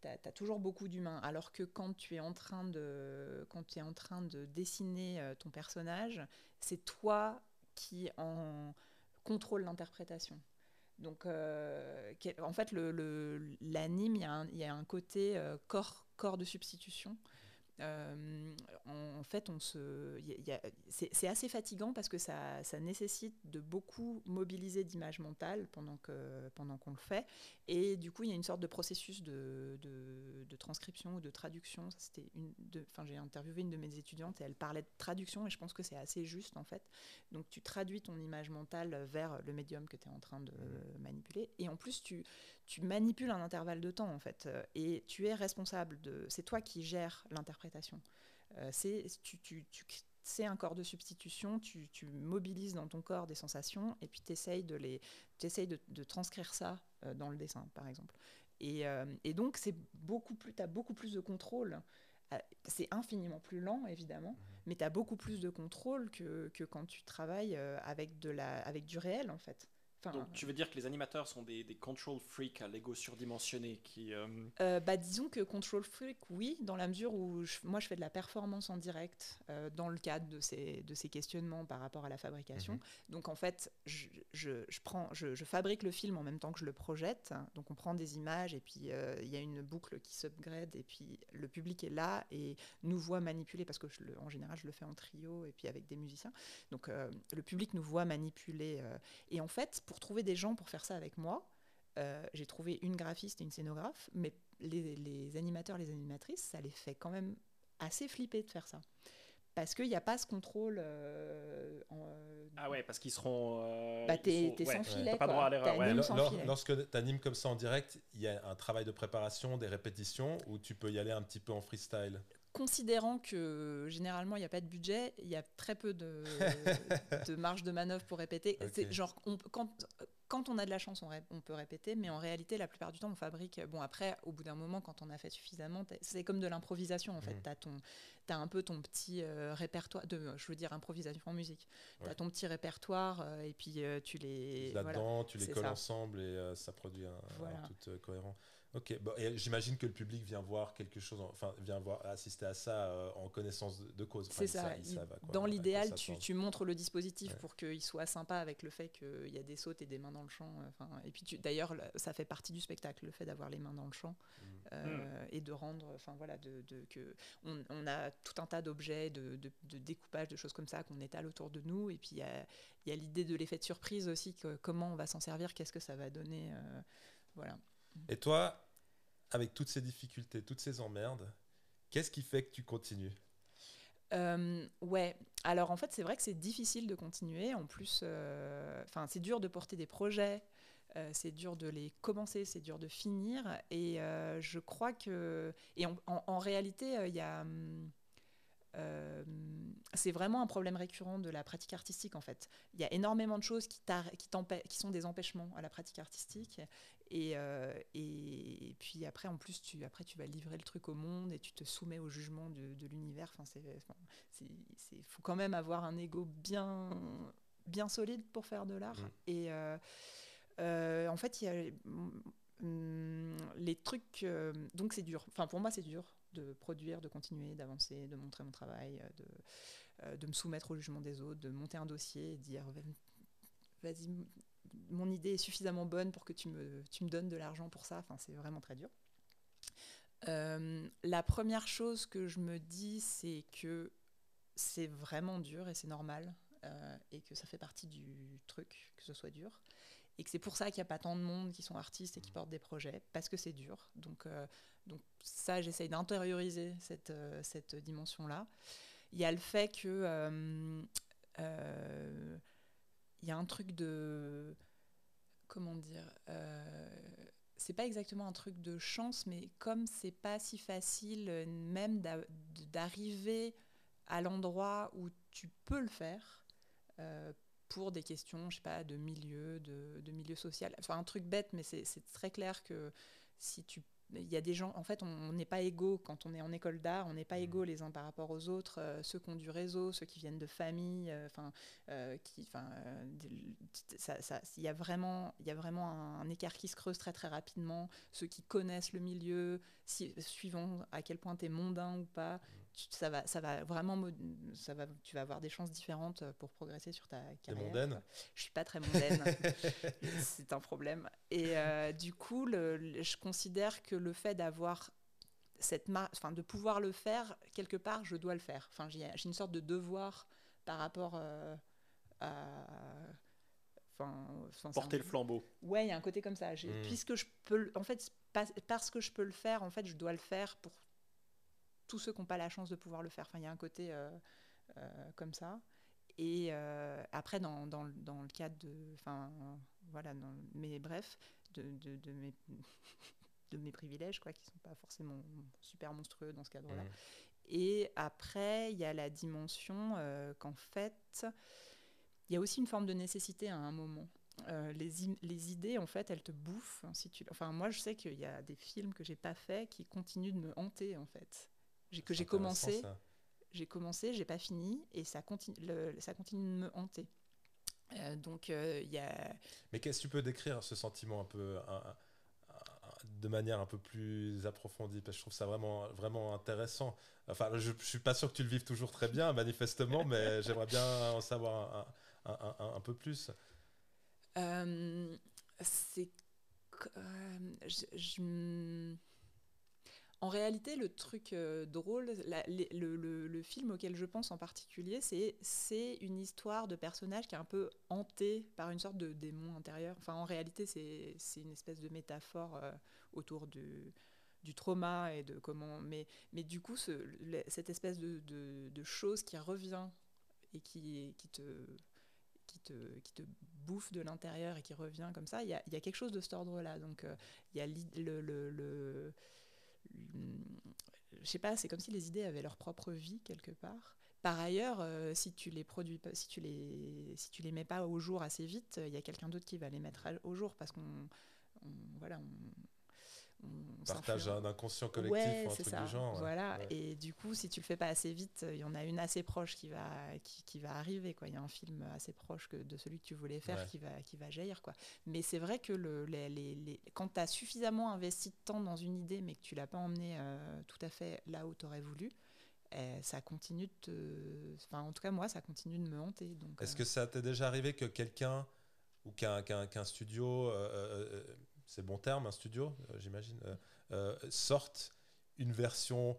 T'as as toujours beaucoup d'humains. Alors que quand tu es en train de, quand tu es en train de dessiner ton personnage, c'est toi qui en contrôle l'interprétation. Donc, euh, en fait, l'anime, le, l'anime, il y, a un- il y a un côté euh, corps, corps de substitution. Euh, en, fait, on se, c'est assez fatigant parce que ça, ça nécessite de beaucoup mobiliser d'images mentales pendant que pendant qu'on le fait. Et du coup, il y a une sorte de processus de, de, de transcription ou de traduction. Ça, C'était une, enfin, j'ai interviewé une de mes étudiantes et elle parlait de traduction et je pense que c'est assez juste en fait. Donc, tu traduis ton image mentale vers le médium que tu es en train de manipuler. Et en plus, tu, tu manipules un intervalle de temps, en fait. Euh, Et tu es responsable de. C'est toi qui gères l'interprétation. Euh, c'est tu, tu, tu- c'est un corps de substitution, tu, tu mobilises dans ton corps des sensations et puis tu essayes de, les, t'essayes de, de transcrire ça euh, dans le dessin, par exemple. Et, euh, et donc, c'est beaucoup plus, tu as beaucoup plus de contrôle. C'est infiniment plus lent, évidemment, mais tu as beaucoup plus de contrôle que, que quand tu travailles avec, de la, avec du réel, en fait. Enfin, Donc tu veux dire que les animateurs sont des, des control freaks à l'ego surdimensionné qui... euh, Euh, bah, disons que Control Freak, oui, dans la mesure où je- moi je fais de la performance en direct euh, dans le cadre de ces, de ces questionnements par rapport à la fabrication. Mhm. Donc en fait, je, je- je prends, je, je fabrique le film en même temps que je le projette. Donc on prend des images et puis il y a une boucle qui s'upgrade et puis le public est là et nous voit manipuler parce que le- en général je le fais en trio et puis avec des musiciens. Donc le public nous voit manipuler. et en fait, pour trouver des gens pour faire ça avec moi, euh, j'ai trouvé une graphiste et une scénographe, mais les, les animateurs, les animatrices, ça les fait quand même assez flipper de faire ça. Parce qu'il n'y a pas ce contrôle. euh, en, euh, Ah ouais, parce qu'ils seront... euh, bah, t'es ouais, sans ouais. filet. Pas droit à l'erreur, ouais. Lorsque tu animes comme ça en direct, il y a un travail de préparation, des répétitions, où tu peux y aller un petit peu en freestyle? Considérant que généralement il n'y a pas de budget, il y a très peu de, *laughs* de marge de manœuvre pour répéter. C'est genre on- quand, quand on a de la chance, on, on, peut répéter, mais en réalité, la plupart du temps, on fabrique. Bon, après, au bout d'un moment, quand on a fait suffisamment, c'est comme de l'improvisation en fait. Mmh. Tu as, un peu ton petit euh, répertoire, de, je veux dire, improvisation en musique. Tu as ton petit répertoire euh, et puis euh, tu les. Là-dedans, tu les colles ensemble et ça produit un, un tout cohérent. Ok, bon, et j'imagine que le public vient voir quelque chose, enfin vient voir assister à ça euh, en connaissance de, cause. c'est ça. dans l'idéal, tu, tu, montres le dispositif pour qu'il soit sympa avec le fait qu'il y a des sautes et des mains dans le champ. Euh, enfin, et puis d'ailleurs, ça fait partie du spectacle, le fait d'avoir les mains dans le champ mmh. Euh, et de rendre, enfin voilà, de, de, que on, on, a tout un tas d'objets, de, de, découpage, de choses comme ça qu'on étale autour de nous. Et puis il y a, y a l'idée de l'effet de surprise aussi, que, comment on va s'en servir, qu'est-ce que ça va donner, voilà. Et toi, avec toutes ces difficultés, toutes ces emmerdes, qu'est-ce qui fait que tu continues? Euh, ouais, alors en fait c'est vrai que c'est difficile de continuer. En plus, euh, c'est dur de porter des projets, euh, c'est dur de les commencer, c'est dur de finir. Et je crois que, et en, réalité, il y a c'est vraiment un problème récurrent de la pratique artistique en fait. Il y a énormément de choses qui, qui sont des empêchements à la pratique artistique et, euh, et, puis après en plus tu, après, tu vas livrer le truc au monde et tu te soumets au jugement de, de l'univers. Enfin, il faut quand même avoir un ego bien, bien solide pour faire de l'art. Mm. Et euh, en fait, il y a mm, les trucs... donc c'est dur. Enfin pour moi c'est dur de produire, de continuer, d'avancer, de montrer mon travail, euh, de, euh, de me soumettre au jugement des autres, de monter un dossier et dire vas-y, mon idée est suffisamment bonne pour que tu me, tu me donnes de l'argent pour ça. Enfin, c'est vraiment très dur. Euh, la première chose que je me dis, c'est que c'est vraiment dur et c'est normal et que ça fait partie du truc que ce soit dur et que c'est pour ça qu'il n'y a pas tant de monde qui sont artistes et qui portent des projets, parce que c'est dur. Donc, euh, donc ça, j'essaye d'intérioriser cette, euh, cette dimension-là. Il y a le fait que... Euh, il y a un truc de... Comment dire c'est pas exactement un truc de chance, mais comme c'est pas si facile même d'arriver à l'endroit où tu peux le faire, pour des questions, je sais pas, de milieu, de, de milieu social. Enfin, un truc bête, mais c'est très clair que si tu il y a des gens, en fait, on n'est pas égaux quand on est en école d'art, on n'est pas mmh. égaux les uns par rapport aux autres, euh, ceux qui ont du réseau, ceux qui viennent de famille, euh, enfin, euh, qui, enfin, il y a vraiment, il y a vraiment un, écart qui se creuse très très rapidement. Ceux qui connaissent le milieu, si, suivant à quel point tu es mondain ou pas, mmh ça va, ça va vraiment, ça va, tu vas avoir des chances différentes pour progresser sur ta carrière. mondaine Je suis pas très mondaine, *laughs* c'est un problème. Et euh, du coup, le, je considère que le fait d'avoir cette enfin de pouvoir le faire quelque part, je dois le faire. Enfin, j'ai une sorte de devoir par rapport euh, à Enfin, porter le flambeau. Ouais, il y a un côté comme ça. Mmh. Puisque je peux, en fait, parce que je peux le faire, en fait, je dois le faire pour tous ceux qui n'ont pas la chance de pouvoir le faire. Enfin, il y a un côté euh, euh, comme ça. Et euh, après, dans, dans, dans, le cadre de. Enfin, voilà, mais bref, de, de, de, mes, *laughs* de mes privilèges, quoi, qui ne sont pas forcément super monstrueux dans ce cadre-là. Mmh. Et après, il y a la dimension qu'en fait, il y a aussi une forme de nécessité à un moment. les, les, idées, en fait, elles te bouffent. Si tu... Enfin, moi, je sais qu'il y a des films que j'ai pas faits qui continuent de me hanter, en fait que j'ai commencé. J'ai commencé, j'ai pas fini, et ça continue, ça continue de me hanter. Euh, donc il euh, y a. Mais qu'est-ce que tu peux décrire ce sentiment un peu de manière un peu plus approfondie? Parce que je trouve ça vraiment vraiment intéressant. Enfin, je, je suis pas sûr que tu le vives toujours très bien manifestement, mais *laughs* j'aimerais bien en savoir un, un, un, peu plus. Euh, c'est je, je en réalité, le truc euh, drôle, le, film auquel je pense en particulier, c'est une histoire de personnage qui est un peu hanté par une sorte de démon intérieur. Enfin, en réalité, c'est une espèce de métaphore euh, autour du, trauma et de comment. Mais, du coup, ce, cette espèce de, de, chose qui revient et qui, te bouffe de l'intérieur et qui revient comme ça, il y a, quelque chose de cet ordre-là. Donc, euh, il y a le je sais pas, c'est comme si les idées avaient leur propre vie quelque part. Par ailleurs, euh, si tu les produis si tu les, si tu les mets pas au jour assez vite, il y a quelqu'un d'autre qui va les mettre au jour parce qu'on, on- voilà, Partage un inconscient collectif Ouais, ou un truc ça. du genre. Voilà. Ouais. Et du coup, si tu le fais pas assez vite, il y en a une assez proche qui va, qui, qui va arriver. Quoi. Il y a un film assez proche que de celui que tu voulais faire Ouais. qui, va, qui va jaillir. Quoi. Mais c'est vrai que le, les, les- les- quand tu as suffisamment investi de temps dans une idée, mais que tu l'as pas emmenée euh, tout à fait là où tu aurais voulu, eh, ça continue de te... Enfin, en tout cas, moi, ça continue de me hanter. Donc, Est-ce euh, que ça t'est déjà arrivé que quelqu'un ou qu'un qu'un- qu'un studio, euh, c'est bon terme, un studio, euh, j'imagine, euh, euh, sorte une version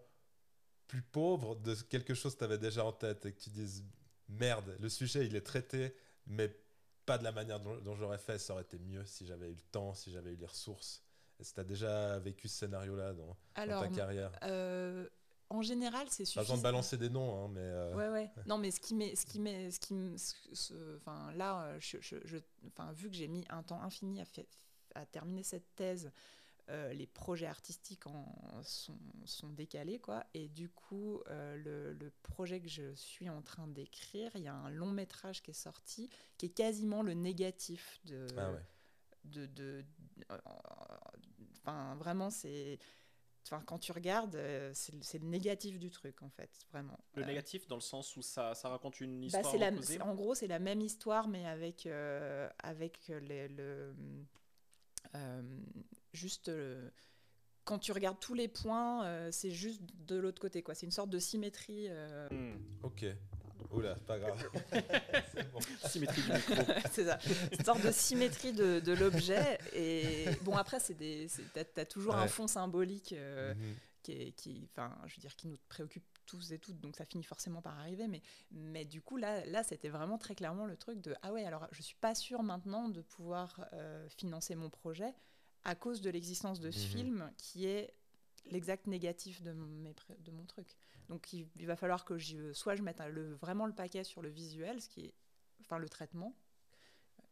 plus pauvre de quelque chose que tu avais déjà en tête et que tu dises merde, le sujet il est traité, mais pas de la manière dont, dont j'aurais fait, ça aurait été mieux si j'avais eu le temps, si j'avais eu les ressources. Est-ce que tu as déjà vécu ce scénario-là dans, ta carrière euh, en général, c'est Pas suffisant. besoin de balancer des noms, hein, mais. euh, Ouais, ouais. Non, mais ce qui met, ce qui ce qui, enfin là, je, je- vu que j'ai mis un temps infini à, fa- à terminer cette thèse, euh, les projets artistiques en, sont, sont décalés, quoi. Et du coup, euh, le, le projet que je suis en train d'écrire, il y a un long métrage qui est sorti, qui est quasiment le négatif de, Ah ouais. de, de- euh, enfin vraiment c'est enfin quand tu regardes euh, c'est le- négatif du truc en fait vraiment Le Euh, négatif dans le sens où ça, ça raconte une bah, histoire c'est la- en gros c'est la même histoire mais avec euh, avec les- le juste euh, quand tu regardes tous les points euh, c'est juste de l'autre côté quoi c'est une sorte de symétrie euh, Hmm. Ok. Oula, pas grave. Bon. *laughs* Symétrie du micro. *laughs* c'est ça une sorte de symétrie de, de l'objet et bon après c'est des c'est- t'as, t'as toujours un fond symbolique euh, Mhm. qui, est- qui, enfin, je veux dire, qui nous préoccupe tous et toutes, donc ça finit forcément par arriver. Mais, mais du coup, là, là c'était vraiment très clairement le truc de ah ouais, alors je suis pas sûre maintenant de pouvoir euh, financer mon projet à cause de l'existence de ce Mhm. film qui est l'exact négatif de, mes pré- de mon truc. Donc il, il va falloir que je, soit je mette le, vraiment le paquet sur le visuel, ce qui est, enfin le traitement.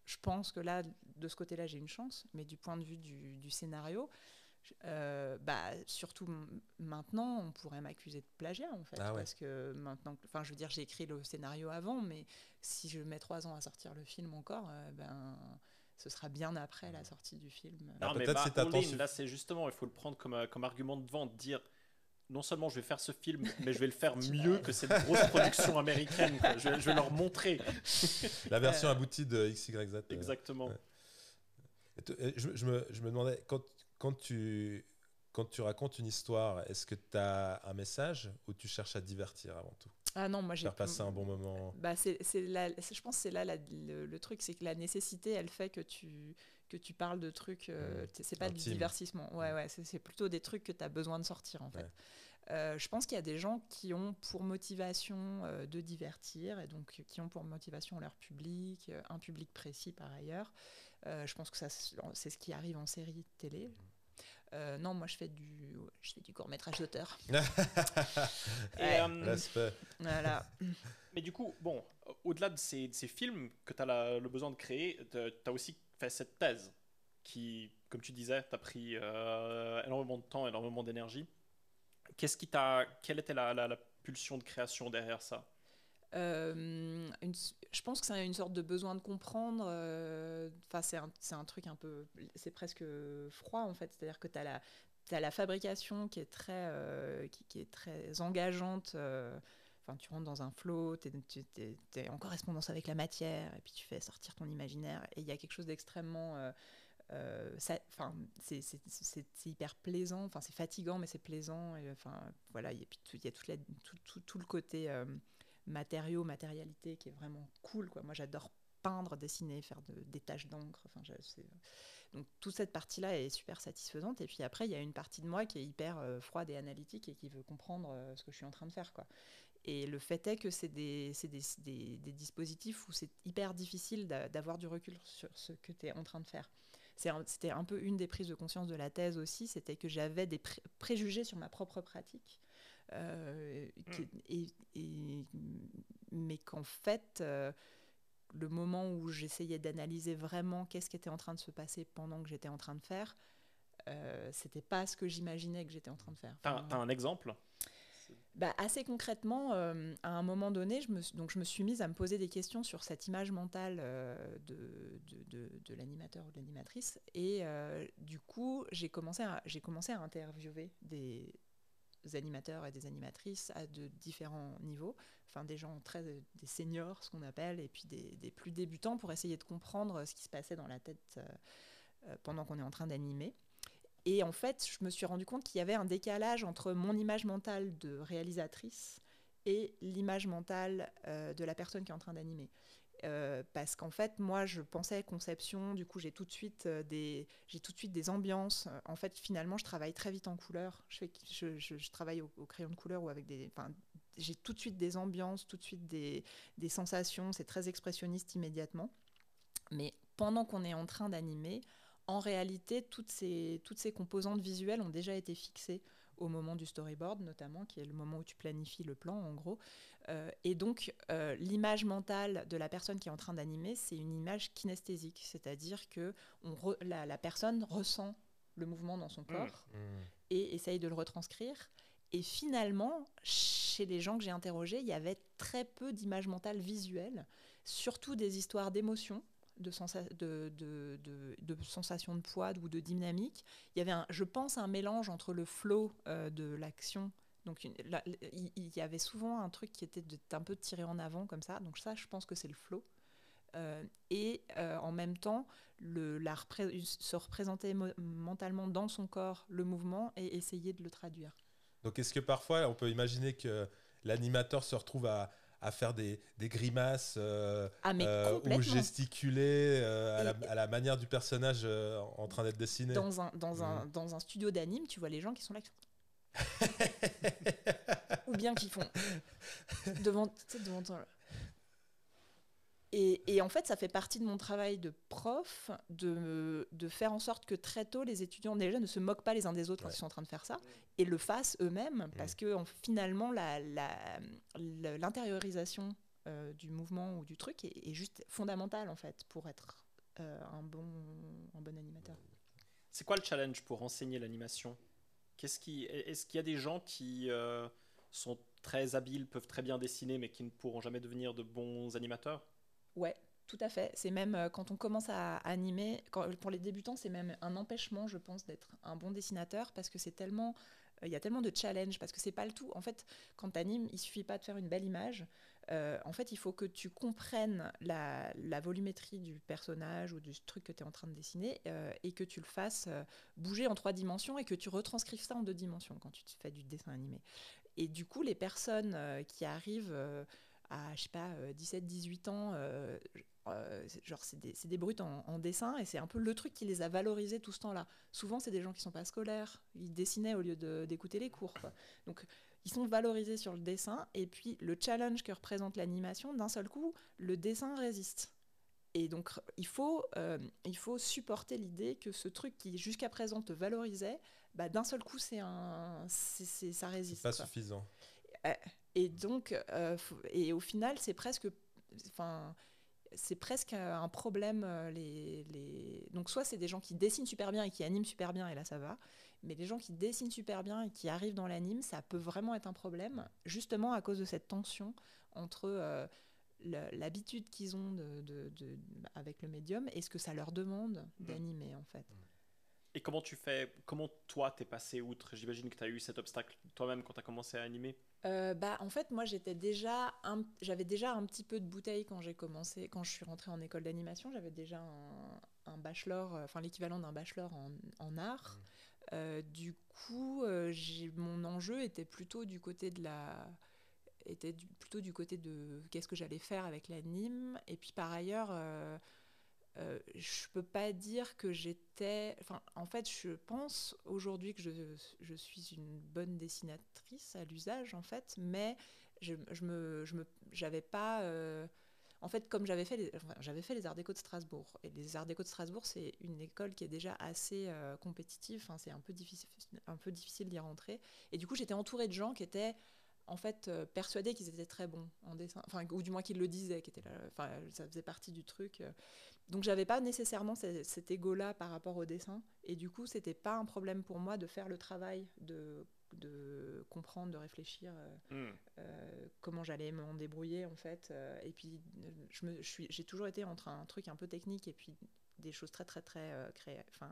Je pense que là, de ce côté-là, j'ai une chance, mais du point de vue du, du scénario, euh, bah, surtout maintenant, on pourrait m'accuser de plagiat en fait, Ah ouais. parce que maintenant, enfin, je veux dire, j'ai écrit le scénario avant, mais si je mets trois ans à sortir le film encore, euh, ben, ce sera bien après la sortie du film. Non, mais bah, si su- là, c'est justement, il faut le prendre comme, euh, comme argument de vente, dire non seulement je vais faire ce film, *laughs* mais je vais le faire mieux *laughs* que cette grosse production américaine. quoi. Je, vais, je vais leur montrer. La version aboutie de XYZ. euh, Exactement. ouais. Et te- et Je, je me, je me demandais, quand, quand, tu, quand tu racontes une histoire, est-ce que tu as un message ou tu cherches à divertir avant tout? Ah non, moi j'ai Faire passer un bon moment Bah, c'est, je pense que c'est là la- le, le truc, c'est que la nécessité, elle fait que tu, que tu parles de trucs. euh, Mmh. c'est pas du divertissement. Ouais, Mmh. ouais, c'est, plutôt des trucs que tu as besoin de sortir, en fait. Ouais. Euh, je pense qu'il y a des gens qui ont pour motivation euh, de divertir et donc qui ont pour motivation leur public, euh, un public précis par ailleurs. Euh, je pense que ça, c'est ce qui arrive en série télé. Euh, non, moi je fais du, je fais du court métrage d'auteur. *laughs* Euh, Respect. Voilà. mais du coup, bon, au-delà de ces, de ces films que tu as le besoin de créer, tu as aussi fait cette thèse qui, comme tu disais, t'a pris euh, énormément de temps, énormément d'énergie. Qu'est-ce qui t'a, quelle était la, la- la pulsion de création derrière ça? Une- je pense que c'est une sorte de besoin de comprendre. euh, Enfin, c'est un, truc un peu. C'est presque froid en fait. C'est-à-dire que tu as la, fabrication qui est très, euh, qui, est très engageante. euh, Enfin, tu rentres dans un flow, tu es, en correspondance avec la matière, et puis tu fais sortir ton imaginaire. Et il y a quelque chose d'extrêmement. euh, euh, c'est hyper plaisant, enfin, c'est fatigant, mais c'est plaisant. Enfin, voilà, et puis il y a tout, le côté euh, matériaux, matérialité qui est vraiment cool. Quoi. Moi, j'adore peindre, dessiner, faire de- des taches d'encre. Enfin, c'est- donc toute cette partie-là est super satisfaisante. Et puis après, il y a une partie de moi qui est hyper euh, froide et analytique et qui veut comprendre euh, ce que je suis en train de faire. Quoi. Et le fait est que c'est des, des, des- des dispositifs où c'est hyper difficile d'a- d'avoir du recul sur ce que tu es en train de faire. C'était un peu une des prises de conscience de la thèse aussi, c'était que j'avais des pré- préjugés sur ma propre pratique. Euh, qui- et, et- mais qu'en fait, euh, le moment où j'essayais d'analyser vraiment qu'est-ce qui était en train de se passer pendant que j'étais en train de faire, euh, c'était pas ce que j'imaginais que j'étais en train de faire. Enfin, t'as un exemple? Bah, assez concrètement, euh, à un moment donné, je me, suis- donc je me suis mise à me poser des questions sur cette image mentale euh, de, de, de- de l'animateur ou de l'animatrice. Et euh, du coup, j'ai commencé, à- commencé à interviewer des animateurs et des animatrices à de différents niveaux, enfin des gens très des seniors, ce qu'on appelle, et puis des, des plus débutants pour essayer de comprendre ce qui se passait dans la tête euh, euh, pendant qu'on est en train d'animer. Et en fait, je me suis rendu compte qu'il y avait un décalage entre mon image mentale de réalisatrice et l'image mentale euh, de la personne qui est en train d'animer. Euh, parce qu'en fait, moi, je pensais conception. Du coup, j'ai tout de suite euh, des, j'ai tout de suite des ambiances. En fait, finalement, je travaille très vite en couleur. Je, travaille au, crayon de couleur ou avec des, j'ai tout de suite des ambiances, tout de suite des, des sensations. C'est très expressionniste immédiatement. Mais pendant qu'on est en train d'animer, en réalité, toutes ces, toutes ces composantes visuelles ont déjà été fixées au moment du storyboard, notamment, qui est le moment où tu planifies le plan, en gros. Euh, et donc, euh, l'image mentale de la personne qui est en train d'animer, c'est une image kinesthésique, c'est-à-dire que on re, la, la, personne ressent le mouvement dans son corps mmh. et essaye de le retranscrire. Et finalement, chez les gens que j'ai interrogés, il y avait très peu d'images mentales visuelles, surtout des histoires d'émotions de, sensa de, sensation de poids ou de dynamique. Il y avait, je pense, un mélange entre le flow euh, de l'action. Donc, il, y avait souvent un truc qui était un peu tiré en avant comme ça. Donc, ça, je pense que c'est le flow. Euh, et euh, en même temps, le, la se représenter mentalement dans son corps le mouvement et essayer de le traduire. Donc, est-ce que parfois, on peut imaginer que l'animateur se retrouve à à faire des, des grimaces euh, ah, euh, ou gesticuler euh, à, la, à, la, manière du personnage en train d'être dessiné. Dans un, dans, mmh. un, dans un studio d'anime, tu vois les gens qui sont là. Qui *laughs* ou bien qui font devant, devant ton... Et, et, en fait, ça fait partie de mon travail de prof, de, de, faire en sorte que très tôt, les étudiants déjà ne se moquent pas les uns des autres ouais. quand ils sont en train de faire ça, et le fassent eux-mêmes, mmh. parce que en, finalement, l'intériorisation la, la, euh, du mouvement ou du truc est, est, juste fondamentale, en fait, pour être euh, un, bon, un bon animateur. C'est quoi le challenge pour enseigner l'animation? Est-ce qu'il est qu y a des gens qui euh, sont très habiles, peuvent très bien dessiner, mais qui ne pourront jamais devenir de bons animateurs? Ouais, tout à fait. C'est même euh, quand on commence à animer, pour les débutants, c'est même un empêchement, je pense, d'être un bon dessinateur parce que c'est tellement, il euh, y a tellement de challenges parce que c'est pas le tout. En fait, quand tu animes, il suffit pas de faire une belle image. Euh, en fait, il faut que tu comprennes la, la, volumétrie du personnage ou du truc que tu es en train de dessiner et que tu le fasses bouger en trois dimensions et que tu retranscrives ça en deux dimensions quand tu fais du dessin animé. Et du coup, les personnes qui arrivent à, je sais pas, 17-18 ans, euh, euh, genre c'est des, des brutes en, en, dessin et c'est un peu le truc qui les a valorisés tout ce temps-là. Souvent, c'est des gens qui sont pas scolaires, ils dessinaient au lieu d'écouter les cours. Quoi. Donc, ils sont valorisés sur le dessin et puis le challenge que représente l'animation, d'un seul coup, le dessin résiste. Et donc, il faut, euh, il faut supporter l'idée que ce truc qui jusqu'à présent te valorisait, bah, d'un seul coup, c'est un, c'est, ça résiste. C'est pas quoi. suffisant. Et donc, euh, et au final, c'est presque, enfin, c'est presque un problème. Les, les... Donc, soit c'est des gens qui dessinent super bien et qui animent super bien, et là ça va. Mais les gens qui dessinent super bien et qui arrivent dans l'anime, ça peut vraiment être un problème, justement à cause de cette tension entre euh, l'habitude qu'ils ont de, de, de, avec le médium et ce que ça leur demande d'animer, en fait. Et comment tu fais Comment toi t'es passé outre? J'imagine que tu as eu cet obstacle toi-même quand tu as commencé à animer. Euh, bah en fait moi j'étais déjà un... j'avais déjà un petit peu de bouteille quand j'ai commencé quand je suis rentrée en école d'animation. J'avais déjà un, un bachelor enfin euh, l'équivalent d'un bachelor en, en art. Mmh. euh, du coup euh, mon enjeu était plutôt du côté de la était du, plutôt du côté de qu'est-ce que j'allais faire avec l'anime. Et puis par ailleurs euh, je peux pas dire que j'étais. Enfin, en fait, je pense aujourd'hui que je, je, suis une bonne dessinatrice à l'usage, en fait, mais je, je me, je me, j'avais pas. Euh, en fait, comme j'avais fait, les, j'avais fait les Arts Déco de Strasbourg, et les Arts Déco de Strasbourg, c'est une école qui est déjà assez euh, compétitive. Enfin, c'est un peu difficile, un peu difficile d'y rentrer. Et du coup, j'étais entourée de gens qui étaient en fait euh, persuadés qu'ils étaient très bons en dessin, enfin ou du moins qu'ils le disaient, qui là, enfin ça faisait partie du truc. Donc j'avais pas nécessairement cet, cet ego-là par rapport au dessin, et du coup c'était pas un problème pour moi de faire le travail de de comprendre, de réfléchir Hmm. euh, comment j'allais m'en débrouiller en fait. Euh, et puis je me, je suis, j'ai toujours été entre un truc un peu technique et puis des choses très très très euh, enfin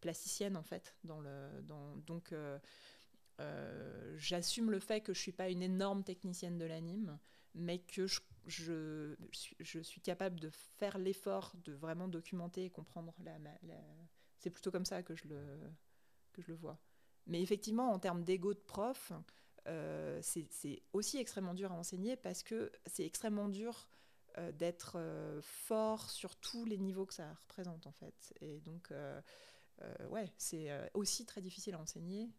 plasticiennes en fait. Dans le, dans, donc euh, j'assume le fait que je suis pas une énorme technicienne de l'anime, mais que je, suis, capable de faire l'effort de vraiment documenter et comprendre la, c'est plutôt comme ça que je le que je le vois. Mais effectivement, en termes d'ego de prof, euh, c'est aussi extrêmement dur à enseigner parce que c'est extrêmement dur euh, d'être fort sur tous les niveaux que ça représente en fait. Et donc, ouais, c'est aussi très difficile à enseigner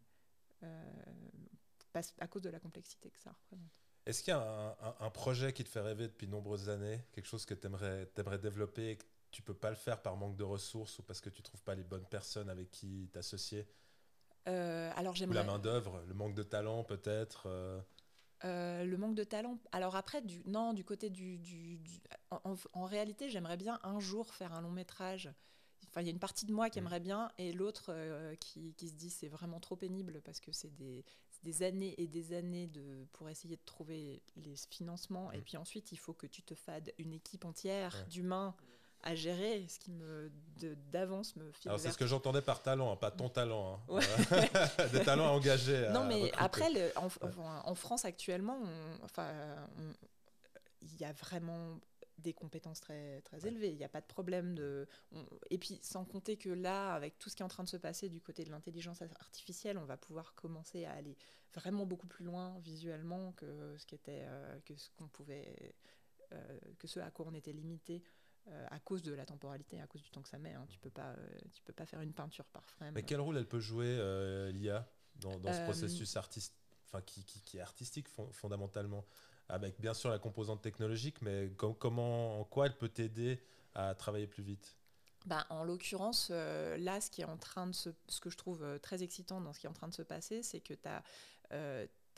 à cause de la complexité que ça représente. Est-ce qu'il y a un, un- un projet qui te fait rêver depuis de nombreuses années Quelque chose que tu aimerais, développer et que tu peux pas le faire par manque de ressources ou parce que tu trouves pas les bonnes personnes avec qui t'associer? Euh, alors Ou la main-d'œuvre, le manque de talent peut-être euh, Euh, le manque de talent. Alors après, du, non, du côté du... du- du- en, en- en réalité, j'aimerais bien un jour faire un long métrage. Enfin, il y a une partie de moi qui Mm. aimerait bien et l'autre euh, qui, qui se dit c'est vraiment trop pénible parce que c'est des, des années et des années de, pour essayer de trouver les financements. Et Mm. puis ensuite, il faut que tu te fades une équipe entière d'humains à gérer, ce qui me d'avance me Alors c'est ce que j'entendais par talent, hein, pas ton talent. hein. Ouais. *laughs* Des talents à engager. à Non, mais recruter. après, le- en, France actuellement, on- enfin, il y a vraiment des compétences très, très élevées. Il n'y a pas de problème de. on- et puis, sans compter que là, avec tout ce qui est en train de se passer du côté de l'intelligence artificielle, on va pouvoir commencer à aller vraiment beaucoup plus loin visuellement que ce qui était, euh, que ce qu'on pouvait, euh, que ce à quoi on était limité. euh, à cause de la temporalité, à cause du temps que ça met, hein. tu peux pas, tu peux pas faire une peinture par frame. Mais quel rôle elle peut jouer, l'IA, dans, dans ce processus artistique, enfin, qui, qui- qui est artistique fon- fondamentalement? Avec bien sûr la composante technologique, mais com- comment, en quoi elle peut t'aider à travailler plus vite? Bah, en l'occurrence, euh, là, ce qui est en train de se, ce que je trouve euh, très excitant dans ce qui est en train de se passer, c'est que tu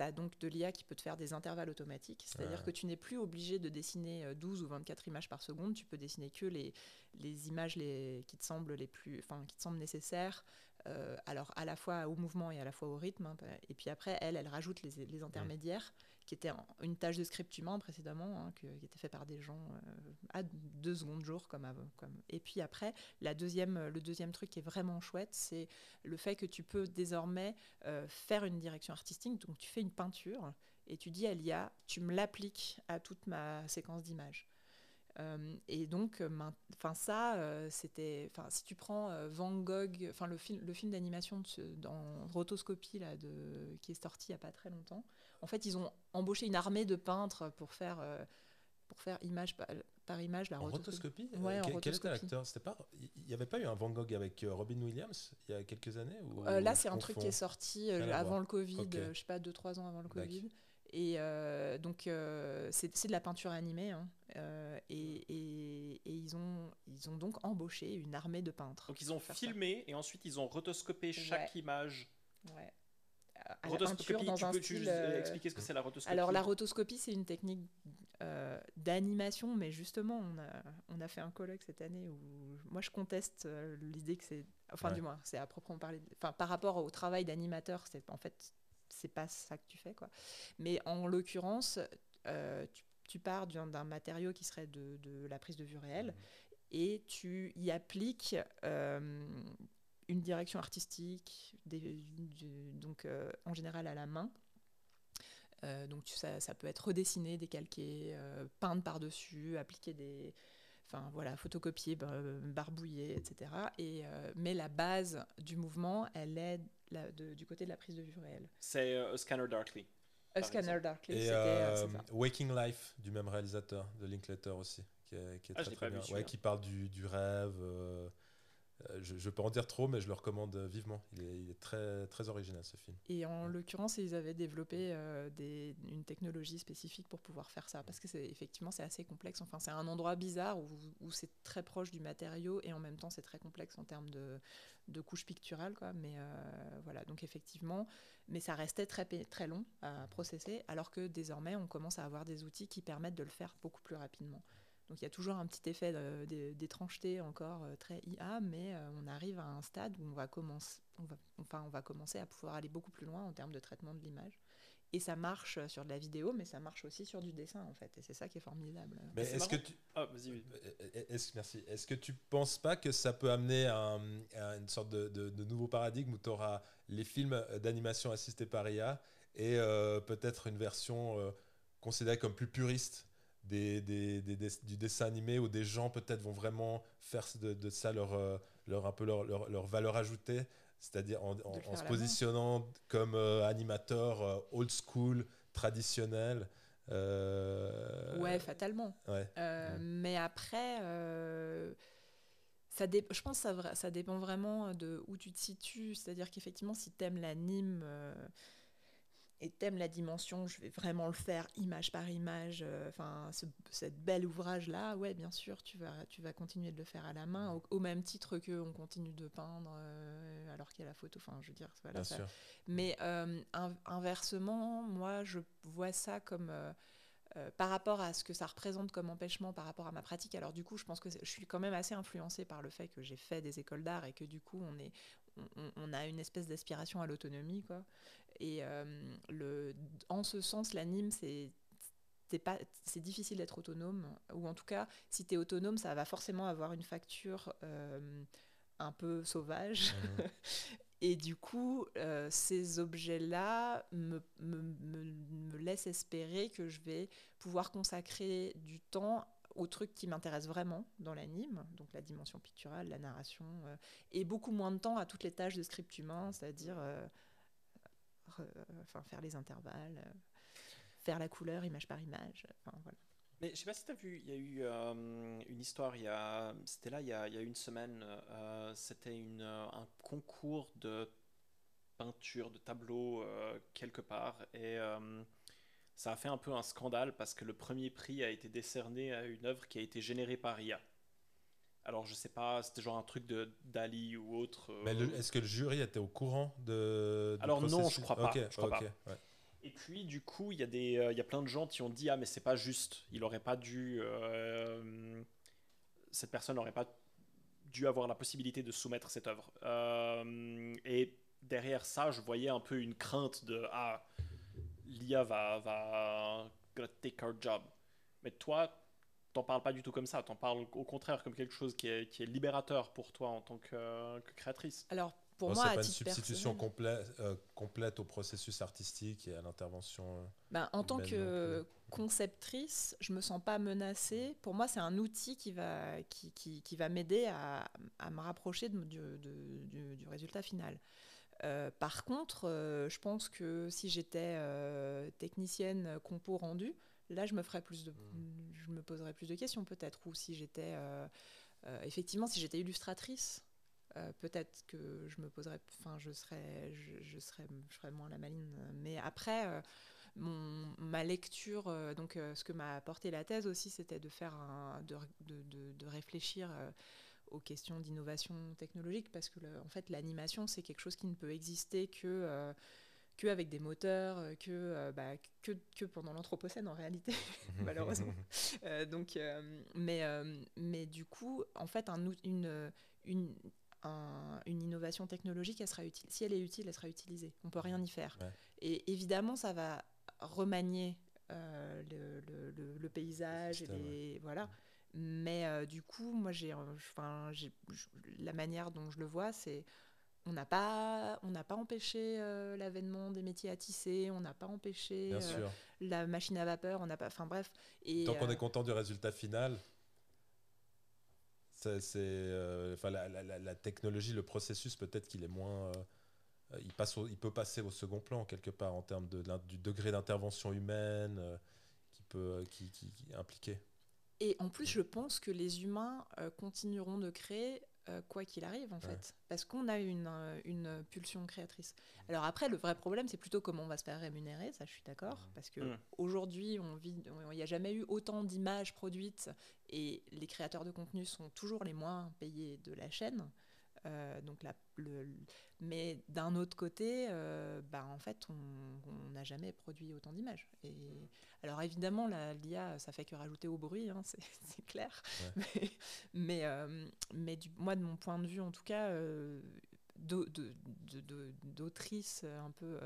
as, donc de l'IA qui peut te faire des intervalles automatiques. C'est-à-dire Ouais. que tu n'es plus obligé de dessiner euh, 12 ou 24 images par seconde. Tu peux dessiner que les, les images les, qui, te semblent les plus, qui te semblent nécessaires. Euh, alors, à la fois au mouvement et à la fois au rythme. hein. et puis après, elle, elle rajoute les, les intermédiaires, qui étaient en- une tâche de script humain précédemment, hein, que- qui était fait par des gens euh, à deux secondes jour. Comme, avant- comme. Et puis après, la deuxième, le deuxième truc qui est vraiment chouette, c'est le fait que tu peux désormais euh, faire une direction artistique. Donc tu fais une peinture et tu dis à l'IA, tu me l'appliques à toute ma séquence d'images. Euh, et donc, euh, enfin ça, euh, c'était, enfin si tu prends euh, Van Gogh, enfin le film, le film d'animation dans Rotoscopie là, de, qui est sorti il y a pas très longtemps. En fait, ils ont embauché une armée de peintres pour faire, pour faire image par, par image la En rotoscopie. rotoscopie? Ouais, en quel, quel était rotoscopie. l'acteur? C'était pas Il n'y avait pas eu un Van Gogh avec Robin Williams il y a quelques années ou là, c'est un truc qui est sorti avant le Covid, Ok. euh, je sais pas, 2-3 ans avant le. Covid. Et euh, donc, euh, c'est de la peinture animée. hein. Euh, et, et- et ils, ont, ils ont donc embauché une armée de peintres. Donc ils ont ça. filmé et ensuite ils ont rotoscopé chaque image. Ouais. À la Rotoscopie, peinture dans tu un peux style, expliquer ce que c'est la rotoscopie? Alors la rotoscopie, c'est une technique d'animation, mais justement, on a, on a fait un colloque cette année où moi je conteste l'idée que c'est, enfin Ouais. du moins, c'est à proprement parler, enfin par rapport au travail d'animateur, c'est en fait c'est pas ça que tu fais quoi. Mais en l'occurrence, euh, tu, tu pars d'un matériau qui serait de, de la prise de vue réelle et tu y appliques euh, une direction artistique, des- du- donc euh, en général à la main. Donc tu- ça, ça peut être redessiné, décalqué, peindre par-dessus, appliquer des... Enfin voilà, photocopier, bar- barbouiller, etc. Et, euh, mais la base du mouvement, elle est la- de- du côté de la prise de vue réelle. C'est euh, A Scanner Darkly. A Scanner. Darkly, Et c'était... euh, euh. Waking Life du même réalisateur de Linkletter aussi, qui est, qui est Ah, très très vu, bien. celui-là. Ouais, qui parle du, du rêve. euh, je, je peux en dire trop, mais je le recommande vivement. Il est, il est très très original ce film. Et en l'occurrence, ils avaient développé euh, des, une technologie spécifique pour pouvoir faire ça, parce que c'est effectivement c'est assez complexe. Enfin, c'est un endroit bizarre où, où c'est très proche du matériau et en même temps c'est très complexe en termes de, de couche picturale, quoi. Mais euh, voilà, donc effectivement, mais ça restait très très long à processer, alors que désormais on commence à avoir des outils qui permettent de le faire beaucoup plus rapidement. Donc il y a toujours un petit effet d'étrangeté encore très IA, mais on arrive à un stade où on va, commencer, on, va, enfin, on va commencer à pouvoir aller beaucoup plus loin en termes de traitement de l'image. Et ça marche sur de la vidéo, mais ça marche aussi sur du dessin, en fait. Et c'est ça qui est formidable. Mais est-ce que tu... Ah, vas-y. Est merci. Est-ce que tu penses pas que ça peut amener à, une sorte de, de, nouveau paradigme où tu auras les films d'animation assistés par IA et euh, peut-être une version euh, considérée comme plus puriste des, des, du dessin animé où des gens peut-être vont vraiment faire de, ça leur, euh, leur, un peu leur, leur, leur valeur ajoutée c'est-à-dire en, se positionnant comme euh, animateur euh, old school, traditionnel. Euh, ouais, fatalement. Mais après, ça je pense que ça, ça, dépend vraiment de où tu te situes. C'est-à-dire qu'effectivement, si tu aimes l'anime et t'aimes la dimension, je vais vraiment le faire image par image, euh, enfin ce cette bel ouvrage là, ouais bien sûr tu vas tu vas continuer de le faire à la main au, même titre que on continue de peindre euh, alors qu'il y a la photo, enfin je veux dire voilà ça. Mais euh, inversement, moi je vois ça comme par rapport à ce que ça représente comme empêchement par rapport à ma pratique. Alors du coup, je pense que je suis quand même assez influencée par le fait que j'ai fait des écoles d'art et que du coup, on est, on, on a une espèce d'aspiration à l'autonomie, quoi. Et euh, le, en ce sens, l'anime, c'est c'est difficile d'être autonome, ou en tout cas, si tu es autonome, ça va forcément avoir une facture euh, un peu sauvage. Mmh. *laughs* Et du coup, euh, ces objets-là me, me, me, laissent espérer que je vais pouvoir consacrer du temps aux trucs qui m'intéressent vraiment dans l'anime, donc la dimension picturale, la narration, et beaucoup moins de temps à toutes les tâches de script humain, c'est-à-dire euh, enfin, faire les intervalles, euh, faire la couleur image par image. Enfin, voilà. Mais je sais pas si tu as vu, il y a eu euh, une histoire, c'était là il y a, une semaine, c'était un concours de peinture, de tableau quelque part, et ça a fait un peu un scandale parce que le premier prix a été décerné à une œuvre qui a été générée par IA. Alors, je sais pas, c'était genre un truc de Dali ou autre. Mais euh, est-ce que le jury était au courant de. Alors, non, je crois pas. je crois pas. Et puis, du coup, il y, a des, euh, y a plein de gens qui ont dit Ah, mais c'est pas juste. Il aurait pas dû. Euh, cette personne n'aurait pas dû avoir la possibilité de soumettre cette œuvre. et derrière ça, je voyais un peu une crainte de Ah, l'IA va, va take our job. Mais toi, t'en parles pas du tout comme ça, t'en parles au contraire comme quelque chose qui est, qui est libérateur pour toi en tant que, créatrice. Alors pour moi, c'est pas une substitution complète, euh, complète au processus artistique et à l'intervention. Euh, ben, en tant que conceptrice, je me sens pas menacée. Pour moi, c'est un outil qui va, qui, qui, qui va m'aider à, à, me rapprocher de, du, du, du, résultat final. Euh, par contre, je pense que si j'étais technicienne compo rendu, là, je me ferais plus de, hmm. je me poserais plus de questions peut-être. Ou si j'étais, euh, euh, effectivement, si j'étais illustratrice, euh, peut-être que je me poserais, enfin, je serais, je, serais, je moins la maline. Mais après, mon, ma lecture, donc, ce que m'a apporté la thèse aussi, c'était de faire un, de, de, de, réfléchir aux questions d'innovation technologique parce que en fait l'animation c'est quelque chose qui ne peut exister que que avec des moteurs, euh, que, euh, bah, que, que, pendant l'Anthropocène en réalité, *laughs* malheureusement. *laughs* Euh, donc, mais, mais du coup, en fait, un, une, une, une innovation technologique, elle sera utile. Si elle est utile, elle sera utilisée. On peut rien y faire. Et évidemment, ça va remanier le, le, le, paysage et les, voilà. Mais du coup, moi, j'ai, enfin, la manière dont je le vois, c'est on n'a pas, on n'a pas empêché euh, l'avènement des métiers à tisser, on n'a pas empêché euh, la machine à vapeur, on n'a pas, enfin bref. Et, Tant qu'on est euh, content du résultat final, c'est, enfin la, la, technologie, le processus peut-être qu'il est moins, il passe, il peut passer au second plan quelque part en termes de, du degré d'intervention humaine qui peut, qui, qui, impliqué. Et en plus, je pense que les humains continueront de créer euh, quoi qu'il arrive en fait, parce qu'on a une, euh, une, pulsion créatrice. Alors après, le vrai problème, c'est plutôt comment on va se faire rémunérer, ça je suis d'accord, mmh. parce que mmh. aujourd'hui, on vit, il n'y a jamais eu autant d'images produites et les créateurs de contenu sont toujours les moins payés de la chaîne. Euh, donc la, le, mais d'un autre côté, euh, bah, en fait, on n'a jamais produit autant d'images. Et alors évidemment, l'IA, ça fait que rajouter au bruit, hein, *laughs* c'est clair. Ouais. *laughs* Mais, mais, mais du, moi, de mon point de vue, en tout cas, d'autrice un peu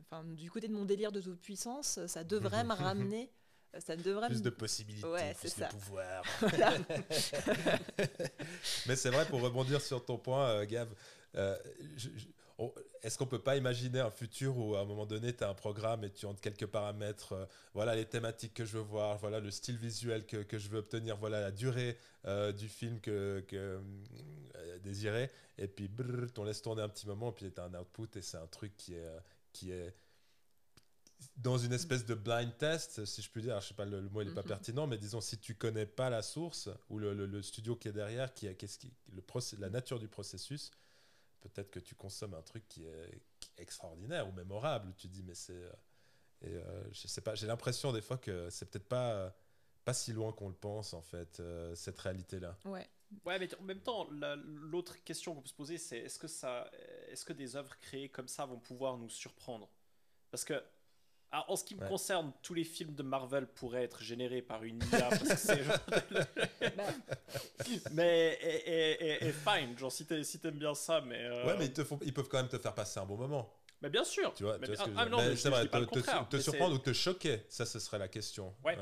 enfin, du côté de mon délire de toute puissance, ça devrait *laughs* me ramener. Ça devrait plus de possibilités, ouais, plus ça. de pouvoir. *laughs* *laughs* Mais c'est vrai, pour rebondir sur ton point, euh, Gav, euh, est-ce qu'on peut pas imaginer un futur où à un moment donné, tu as un programme et tu entres quelques paramètres, euh, voilà les thématiques que je veux voir, voilà le style visuel que, que je veux obtenir, voilà la durée euh, du film que, que désiré, et puis brrr, on laisse tourner un petit moment, et puis tu as un output, et c'est un truc qui est qui est dans une espèce de blind test, si je puis dire, je sais pas, le, mot n'est pas mhm. pertinent, mais disons, si tu connais pas la source ou le, le, studio qui est derrière, qui est, qu'est-ce qui, le la nature du processus, peut-être que tu consommes un truc qui est, extraordinaire ou mémorable. Tu dis, mais c'est. Euh, et euh, je sais pas, j'ai l'impression des fois que c'est peut-être pas, pas si loin qu'on le pense, en fait, euh, cette réalité-là. Ouais. Ouais, mais en même temps, l'autre question qu'on peut se poser, c'est est-ce que, ça, est-ce que des œuvres créées comme ça vont pouvoir nous surprendre? Parce que, en ce qui me concerne, tous les films de Marvel pourraient être générés par une IA. parce que c'est *laughs* bah. mais, et, et, fine, genre, si, t'aimes bien ça, mais. Euh, ouais, mais ils, te font, ils peuvent quand même te faire passer un bon moment. Mais bien sûr. Tu vois, c'est vrai, te, te surprendre ou te choquer, ça, ce serait la question. ouais.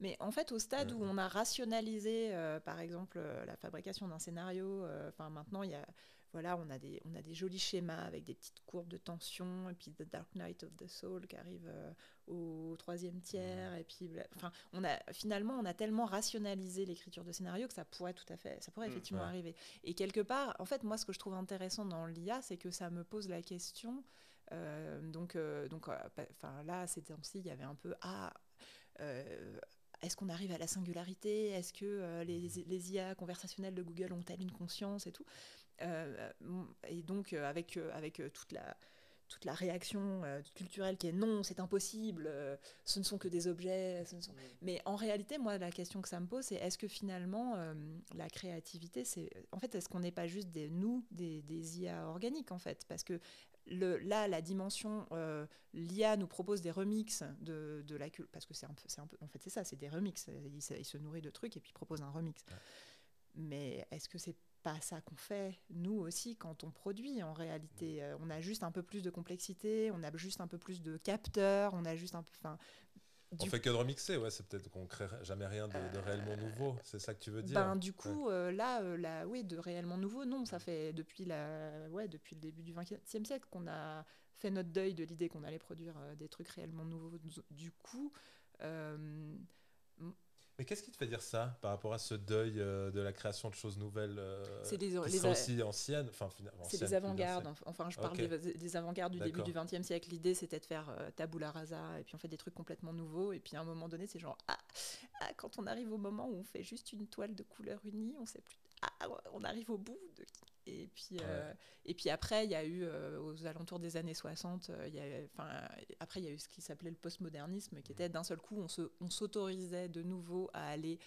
Mais en fait, au stade où on a rationalisé, euh, par exemple, euh, la fabrication d'un scénario, euh, enfin maintenant, il y a, voilà, on a, des, on a des jolis schémas avec des petites courbes de tension, et puis The Dark Knight of the Soul qui arrive au troisième tiers, et puis, enfin, on a, finalement, on a tellement rationalisé l'écriture de scénario que ça pourrait tout à fait, ça pourrait mm, effectivement arriver. Et quelque part, en fait, moi, ce que je trouve intéressant dans l'IA, c'est que ça me pose la question. donc, donc, enfin là, ces temps-ci, il y avait un peu ah, est-ce qu'on arrive à la singularité? Est-ce que euh, les, les, IA conversationnelles de Google ont-elles une conscience et tout? euh, Et donc, euh, avec, avec toute la toute la réaction culturelle qui est non, c'est impossible, ce ne sont que des objets. Ce ne sont... Mais en réalité, moi, la question que ça me pose, c'est est-ce que finalement, la créativité, c'est. En fait, est-ce qu'on n'est pas juste des nous, des, des, IA organiques, en fait? Parce que le, là, la dimension, euh, l'IA nous propose des remixes de, de la culture, parce que c'est un, peu, un peu, en fait, c'est ça, c'est des remixes. Il, se nourrit de trucs et puis propose un remix. Mais est-ce que c'est pas ça qu'on fait, nous aussi, quand on produit en réalité euh, On a juste un peu plus de complexité, on a juste un peu plus de capteurs, on a juste un peu. On fait que de remixer, ouais, c'est peut-être qu'on crée jamais rien de, de, réellement nouveau, c'est ça que tu veux dire Ben du coup, euh, là, euh, là, oui, de réellement nouveau, non, ça fait depuis la, ouais, depuis le début du XXe siècle qu'on a fait notre deuil de l'idée qu'on allait produire euh, des trucs réellement nouveaux. Du coup, mais qu'est-ce qui te fait dire ça par rapport à ce deuil euh, de la création de choses nouvelles euh, C'est des, qui sont aussi anciennes enfin, C'est des avant-gardes. Enfin, je parle des, avant-gardes du début du XXe siècle. L'idée, c'était de faire euh, tabula rasa et puis on fait des trucs complètement nouveaux. Et puis à un moment donné, c'est genre, ah, ah, quand on arrive au moment où on fait juste une toile de couleur unie, on sait plus. Ah, on arrive au bout de et puis, euh, et puis après, il y a eu, euh, aux alentours des années 60, euh, il y a, après, il y a eu ce qui s'appelait le postmodernisme, qui était d'un seul coup, on s'autorisait on de nouveau à aller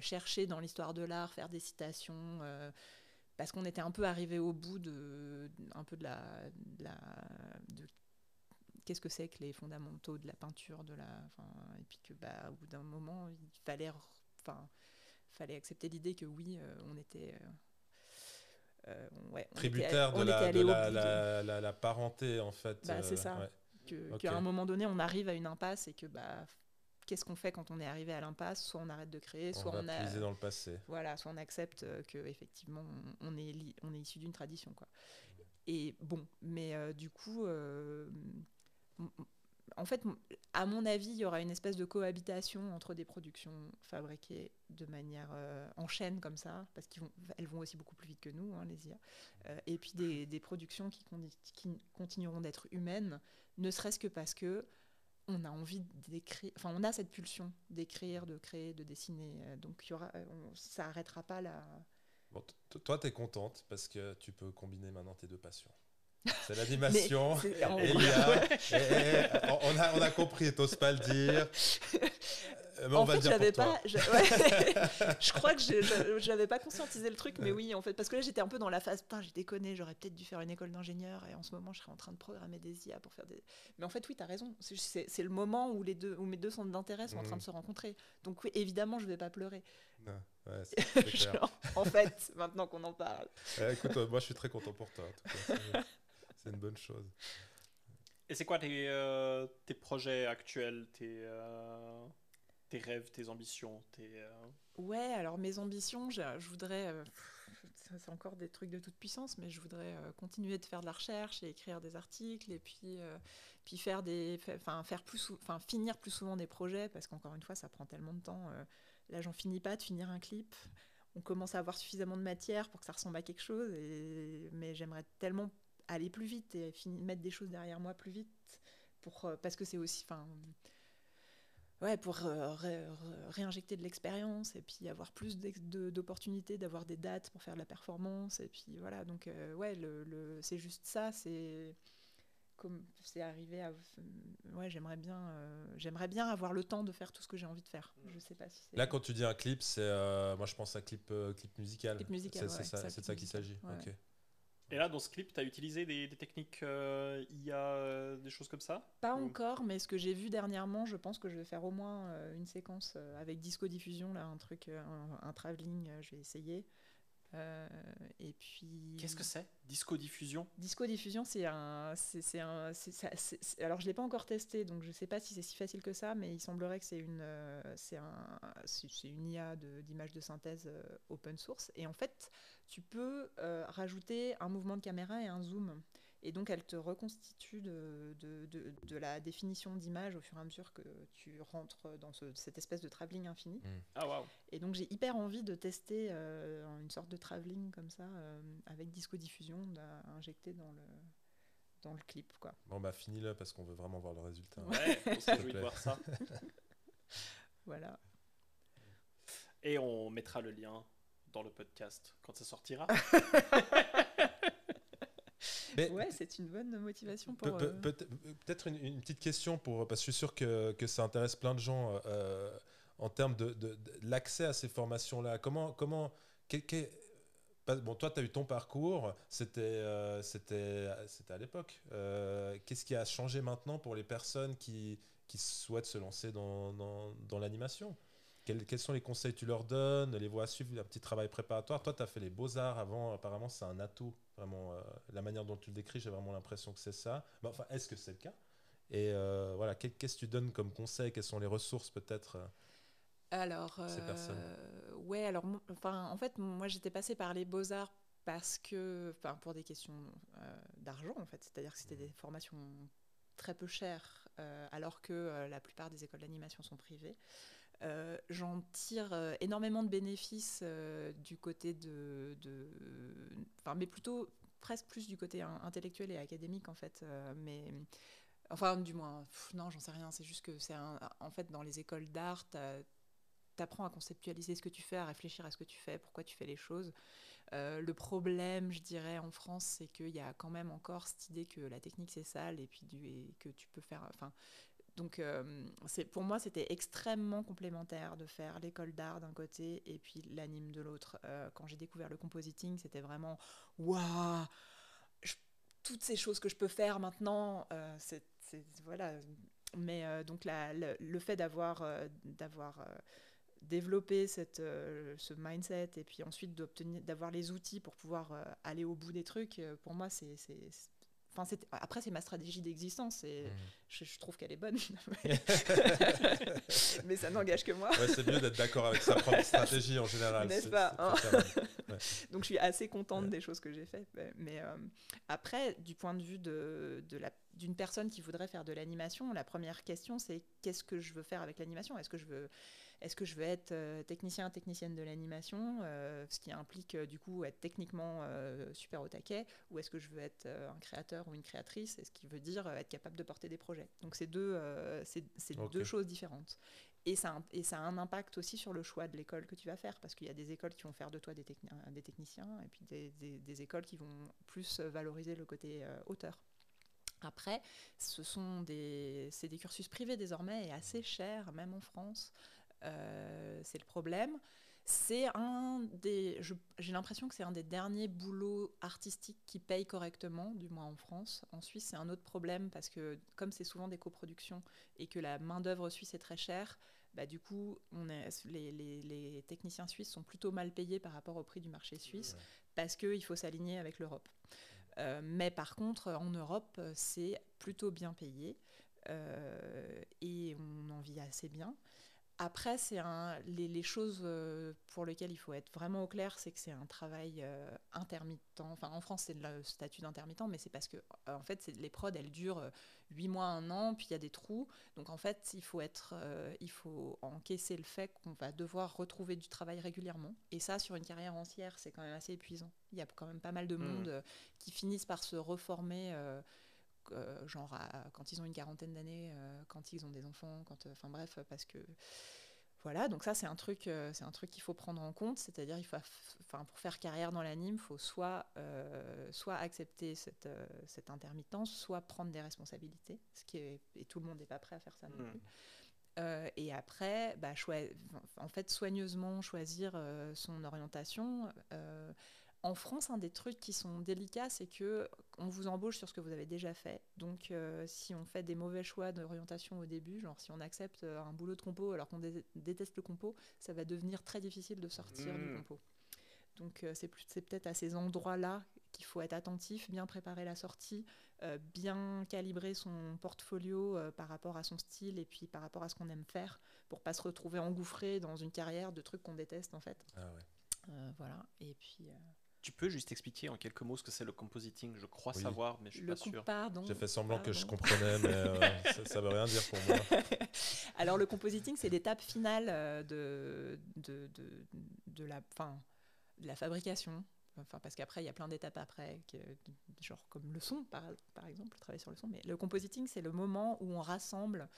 chercher dans l'histoire de l'art, faire des citations, parce qu'on était un peu arrivé au bout de, un peu de la, la de, qu'est-ce que c'est que les fondamentaux de la peinture, de la, et puis que, bah, au bout d'un moment, il fallait, enfin, fallait accepter l'idée que oui, on était euh, Tributaire de, la, la, parenté, en fait. Bah, c'est ça. Qu'à un moment donné, on arrive à une impasse et que bah, qu'est-ce qu'on fait quand on est arrivé à l'impasse? Soit on arrête de créer, soit on, a dans le passé. Voilà, soit on accepte que effectivement on est on est issu d'une tradition quoi. Et bon, mais euh, du coup, euh, en fait, à mon avis, il y aura une espèce de cohabitation entre des productions fabriquées de manière euh, en chaîne comme ça, parce qu'elles vont, elles vont aussi beaucoup plus vite que nous, hein, les IA, euh, et puis des, *laughs* des productions qui, qui continueront d'être humaines, ne serait-ce que parce que on a envie d'écrire, enfin on a cette pulsion d'écrire, de créer, de dessiner, euh, donc il y aura, ça arrêtera pas la... Bon, toi, tu es contente parce que tu peux combiner maintenant tes deux passions. C'est l'animation. on, a, on a compris, t'oses pas le dire. Mais on en fait, dire j'avais pas. je- ouais. *laughs* je crois que je- j'avais pas conscientisé le truc, mais Ouais. oui, en fait, parce que là, j'étais un peu dans la phase. Putain, j'ai déconné. J'aurais peut-être dû faire une école d'ingénieur, et en ce moment, je serais en train de programmer des IA pour faire des. Mais en fait, oui, t'as raison. C'est- le moment où les deux, où mes deux centres d'intérêt sont en train de se rencontrer. Donc oui, évidemment, je vais pas pleurer. Non, ouais, *laughs* clair. En fait, maintenant qu'on en parle. Ouais, écoute, euh, moi je suis très content pour toi. en tout cas. *laughs* C'est- une bonne chose. Et c'est quoi tes, euh, tes projets actuels, tes, euh, tes rêves, tes ambitions tes, euh, Ouais, alors mes ambitions, je, je voudrais, euh, c'est encore des trucs de toute puissance, mais je voudrais euh, continuer de faire de la recherche et écrire des articles et puis, euh, puis faire des, enfin faire plus, sou- enfin finir plus souvent des projets parce qu'encore une fois, ça prend tellement de temps. euh, là, j'en finis pas de finir un clip. On commence à avoir suffisamment de matière pour que ça ressemble à quelque chose, et, mais j'aimerais tellement aller plus vite et fini- mettre des choses derrière moi plus vite pour, euh, parce que c'est aussi, enfin ouais, pour euh, ré- ré- réinjecter de l'expérience et puis avoir plus d'opportunités, d'avoir des dates pour faire de la performance. Et puis voilà, donc euh, ouais, le, le- c'est juste ça, c'est comme c'est arrivé à. Ouais, j'aimerais bien, euh, j'aimerais bien avoir le temps de faire tout ce que j'ai envie de faire. Je sais pas si c'est. Là, quand tu dis un clip, c'est euh, moi je pense à un clip, euh, clip musical. Clip musical, C'est ouais, ça, ça, c'est de clip ça qu'il s'agit. ouais. Et là, dans ce clip, tu as utilisé des, des techniques euh, IA, euh, des choses comme ça Pas Ou- encore, mais ce que j'ai vu dernièrement, je pense que je vais faire au moins euh, une séquence euh, avec disco diffusion, là, un truc, un, un travelling, je vais essayer. Euh, et puis. Qu'est-ce que c'est? Disco diffusion Disco diffusion, c'est un, c'est un, c'est- alors je l'ai pas encore testé, donc je sais pas si c'est si facile que ça, mais il semblerait que c'est une, euh, c'est un, c'est une IA de- d'image de, synthèse euh, open source, et en fait, tu peux euh, rajouter un mouvement de caméra et un zoom, et donc elle te reconstitue de, de, de- de la définition d'image au fur et à mesure que tu rentres dans ce- cette espèce de travelling infini. Ah waouh Et donc j'ai hyper envie de tester euh, une sorte de travelling comme ça euh, avec disco diffusion injecté dans le dans le clip quoi. Bon bah finis-le parce qu'on veut vraiment voir le résultat. Ouais, *laughs* on se réjouit de voir ça. *laughs* Voilà. Et on mettra le lien dans le podcast quand ça sortira. *laughs* Mais Ouais, c'est une bonne motivation pour. pe- euh, peut- Peut-être une, une petite question pour parce que je suis sûr que, que ça intéresse plein de gens euh, en termes de, de- de l'accès à ces formations-là. Comment comment bon toi tu as eu ton parcours, c'était euh, c'était à l'époque. Euh, Qu'est-ce qui a changé maintenant pour les personnes qui qui souhaitent se lancer dans, dans, dans l'animation? Quels, quels sont les conseils que tu leur donnes, les voies à suivre, un petit travail préparatoire Toi, tu as fait les beaux-arts avant, apparemment, c'est un atout. Vraiment, euh, la manière dont tu le décris, j'ai vraiment l'impression que c'est ça. Mais enfin, est-ce que c'est le cas? Et euh, voilà, qu'est- qu'est-ce que tu donnes comme conseil? Quelles sont les ressources, peut-être euh Alors, ces personnes? ouais, alors, enfin, en fait, moi, j'étais passée par les beaux arts parce que, enfin, pour des questions d'argent, en fait, c'est-à-dire que c'était des formations très peu chères, alors que la plupart des écoles d'animation sont privées. Euh, J'en tire euh, énormément de bénéfices euh, du côté de, enfin, mais plutôt presque plus du côté in- intellectuel et académique en fait. mais enfin, du moins, non, j'en sais rien. C'est juste que c'est en fait dans les écoles d'art, t'apprends à conceptualiser ce que tu fais, à réfléchir à ce que tu fais, pourquoi tu fais les choses. Le problème, je dirais, en France, c'est qu'il y a quand même encore cette idée que la technique c'est sale et puis que tu peux faire. Enfin, donc, euh, pour moi, c'était extrêmement complémentaire de faire l'école d'art d'un côté et puis l'anime de l'autre. Euh, quand j'ai découvert le compositing, c'était vraiment waouh, toutes ces choses que je peux faire maintenant, euh, c'est voilà. Mais donc la- le, fait d'avoir d'avoir développé cette, ce mindset et puis ensuite d'avoir les outils pour pouvoir aller au bout des trucs, pour moi, c'est- Enfin, après, c'est ma stratégie d'existence et je, je trouve qu'elle est bonne. *laughs* *laughs* Mais ça n'engage que moi. Ouais, c'est mieux d'être d'accord avec sa propre stratégie en général. N'est-ce pas, hein. *laughs* Donc je suis assez contente Ouais. des choses que j'ai faites. Mais, mais, euh, après, du point de vue de, de la- d'une personne qui voudrait faire de l'animation, la première question c'est qu'est-ce que je veux faire avec l'animation? Est-ce que je veux est-ce que je veux être euh, technicien, technicienne de l'animation, euh, ce qui implique euh, du coup être techniquement super au taquet, ou est-ce que je veux être un créateur ou une créatrice, et ce qui veut dire être capable de porter des projets. Donc c'est deux, c'est, deux choses différentes. Et ça, a un- et ça a un impact aussi sur le choix de l'école que tu vas faire, parce qu'il y a des écoles qui vont faire de toi des, techni- des techniciens, et puis des, des- des écoles qui vont plus valoriser le côté euh, auteur. Après, ce sont des, c'est des cursus privés désormais et assez chers, même en France. C'est le problème. C'est un des. J'ai l'impression que c'est un des derniers boulots artistiques qui payent correctement, du moins en France. En Suisse, c'est un autre problème parce que, comme c'est souvent des coproductions et que la main-d'œuvre suisse est très chère, bah, du coup, on est, les, les, techniciens suisses sont plutôt mal payés par rapport au prix du marché suisse parce qu'il faut s'aligner avec l'Europe. Euh, mais par contre, en Europe, c'est plutôt bien payé euh, et on en vit assez bien. Après, c'est un, les, choses euh, pour lesquelles il faut être vraiment au clair, c'est que c'est un travail euh, intermittent. Enfin, en France, c'est le statut d'intermittent, mais c'est parce que, euh, en fait, les prods, elles durent 8 mois, 1 an, puis il y a des trous. Donc, en fait, il faut, être, il faut encaisser le fait qu'on va devoir retrouver du travail régulièrement. Et ça, sur une carrière entière, c'est quand même assez épuisant. Il y a quand même pas mal de mmh. monde qui finissent par se reformer euh, genre quand ils ont une quarantaine d'années, euh, quand ils ont des enfants, quand, euh, enfin bref, parce que voilà, donc ça c'est un truc, c'est un truc qu'il faut prendre en compte, c'est-à-dire il faut, enfin pour faire carrière dans l'anime, il faut soit, soit accepter cette, cette intermittence, soit prendre des responsabilités, ce qui est, et tout le monde n'est pas prêt à faire ça non hmm. plus. et après, bah, en fait, soigneusement choisir son orientation. En France, un des trucs qui sont délicats, c'est que on vous embauche sur ce que vous avez déjà fait. Donc, euh, si on fait des mauvais choix d'orientation au début, genre si on accepte euh, un boulot de compo alors qu'on déteste le compo, ça va devenir très difficile de sortir du mmh. compo. Donc, euh, c'est peut-être à ces endroits-là qu'il faut être attentif, bien préparer la sortie, bien calibrer son portfolio par rapport à son style et puis par rapport à ce qu'on aime faire, pour pas se retrouver engouffré dans une carrière de trucs qu'on déteste en fait. Ah ouais. voilà. Et puis. Tu peux juste expliquer en quelques mots ce que c'est le compositing Je crois savoir, mais je suis pas sûr. J'ai fait semblant que je comprenais, mais euh, *laughs* ça, ne veut rien dire pour moi. *laughs* Alors le compositing, c'est l'étape finale euh, de, de, de, la, fin, de la fabrication. Enfin, parce qu'après, il y a plein d'étapes après, genre comme le son, par, par exemple, travailler sur le son. Mais le compositing, c'est le moment où on rassemble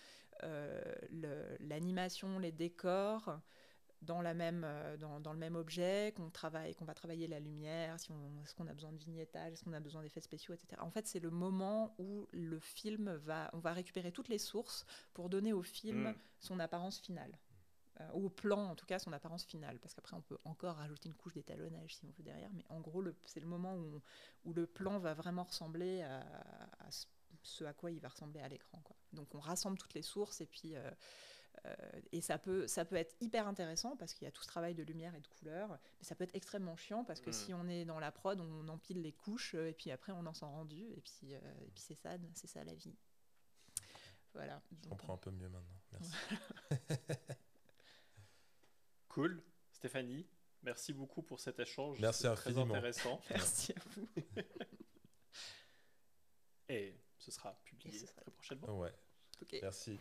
euh, l'animation, les décors, dans, la même, euh, dans, dans, le même objet, qu'on travaille, qu'on va travailler la lumière, si on, est-ce qu'on a besoin de vignettage, est-ce qu'on a besoin d'effets spéciaux, etc. En fait, c'est le moment où le film va, on va récupérer toutes les sources pour donner au film mm. son apparence finale. Euh, ou au plan, en tout cas, son apparence finale. Parce qu'après, on peut encore rajouter une couche d'étalonnage si on veut derrière. Mais en gros, c'est le moment où, où, le plan va vraiment ressembler à, ce à quoi il va ressembler à l'écran. Quoi. Donc, on rassemble toutes les sources et puis. Euh, et ça peut, ça peut être hyper intéressant parce qu'il y a tout ce travail de lumière et de couleur, mais ça peut être extrêmement chiant parce que mm. si on est dans la prod, on empile les couches euh, et puis après on en sent rendu et puis, euh, et puis c'est ça, c'est ça la vie. Voilà. Je comprends un peu mieux maintenant. Merci. *laughs* cool, Stéphanie. Merci beaucoup pour cet échange. Merci infiniment. Très intéressant. *laughs* Merci à vous. et ce sera publié très prochainement. Ouais. Merci.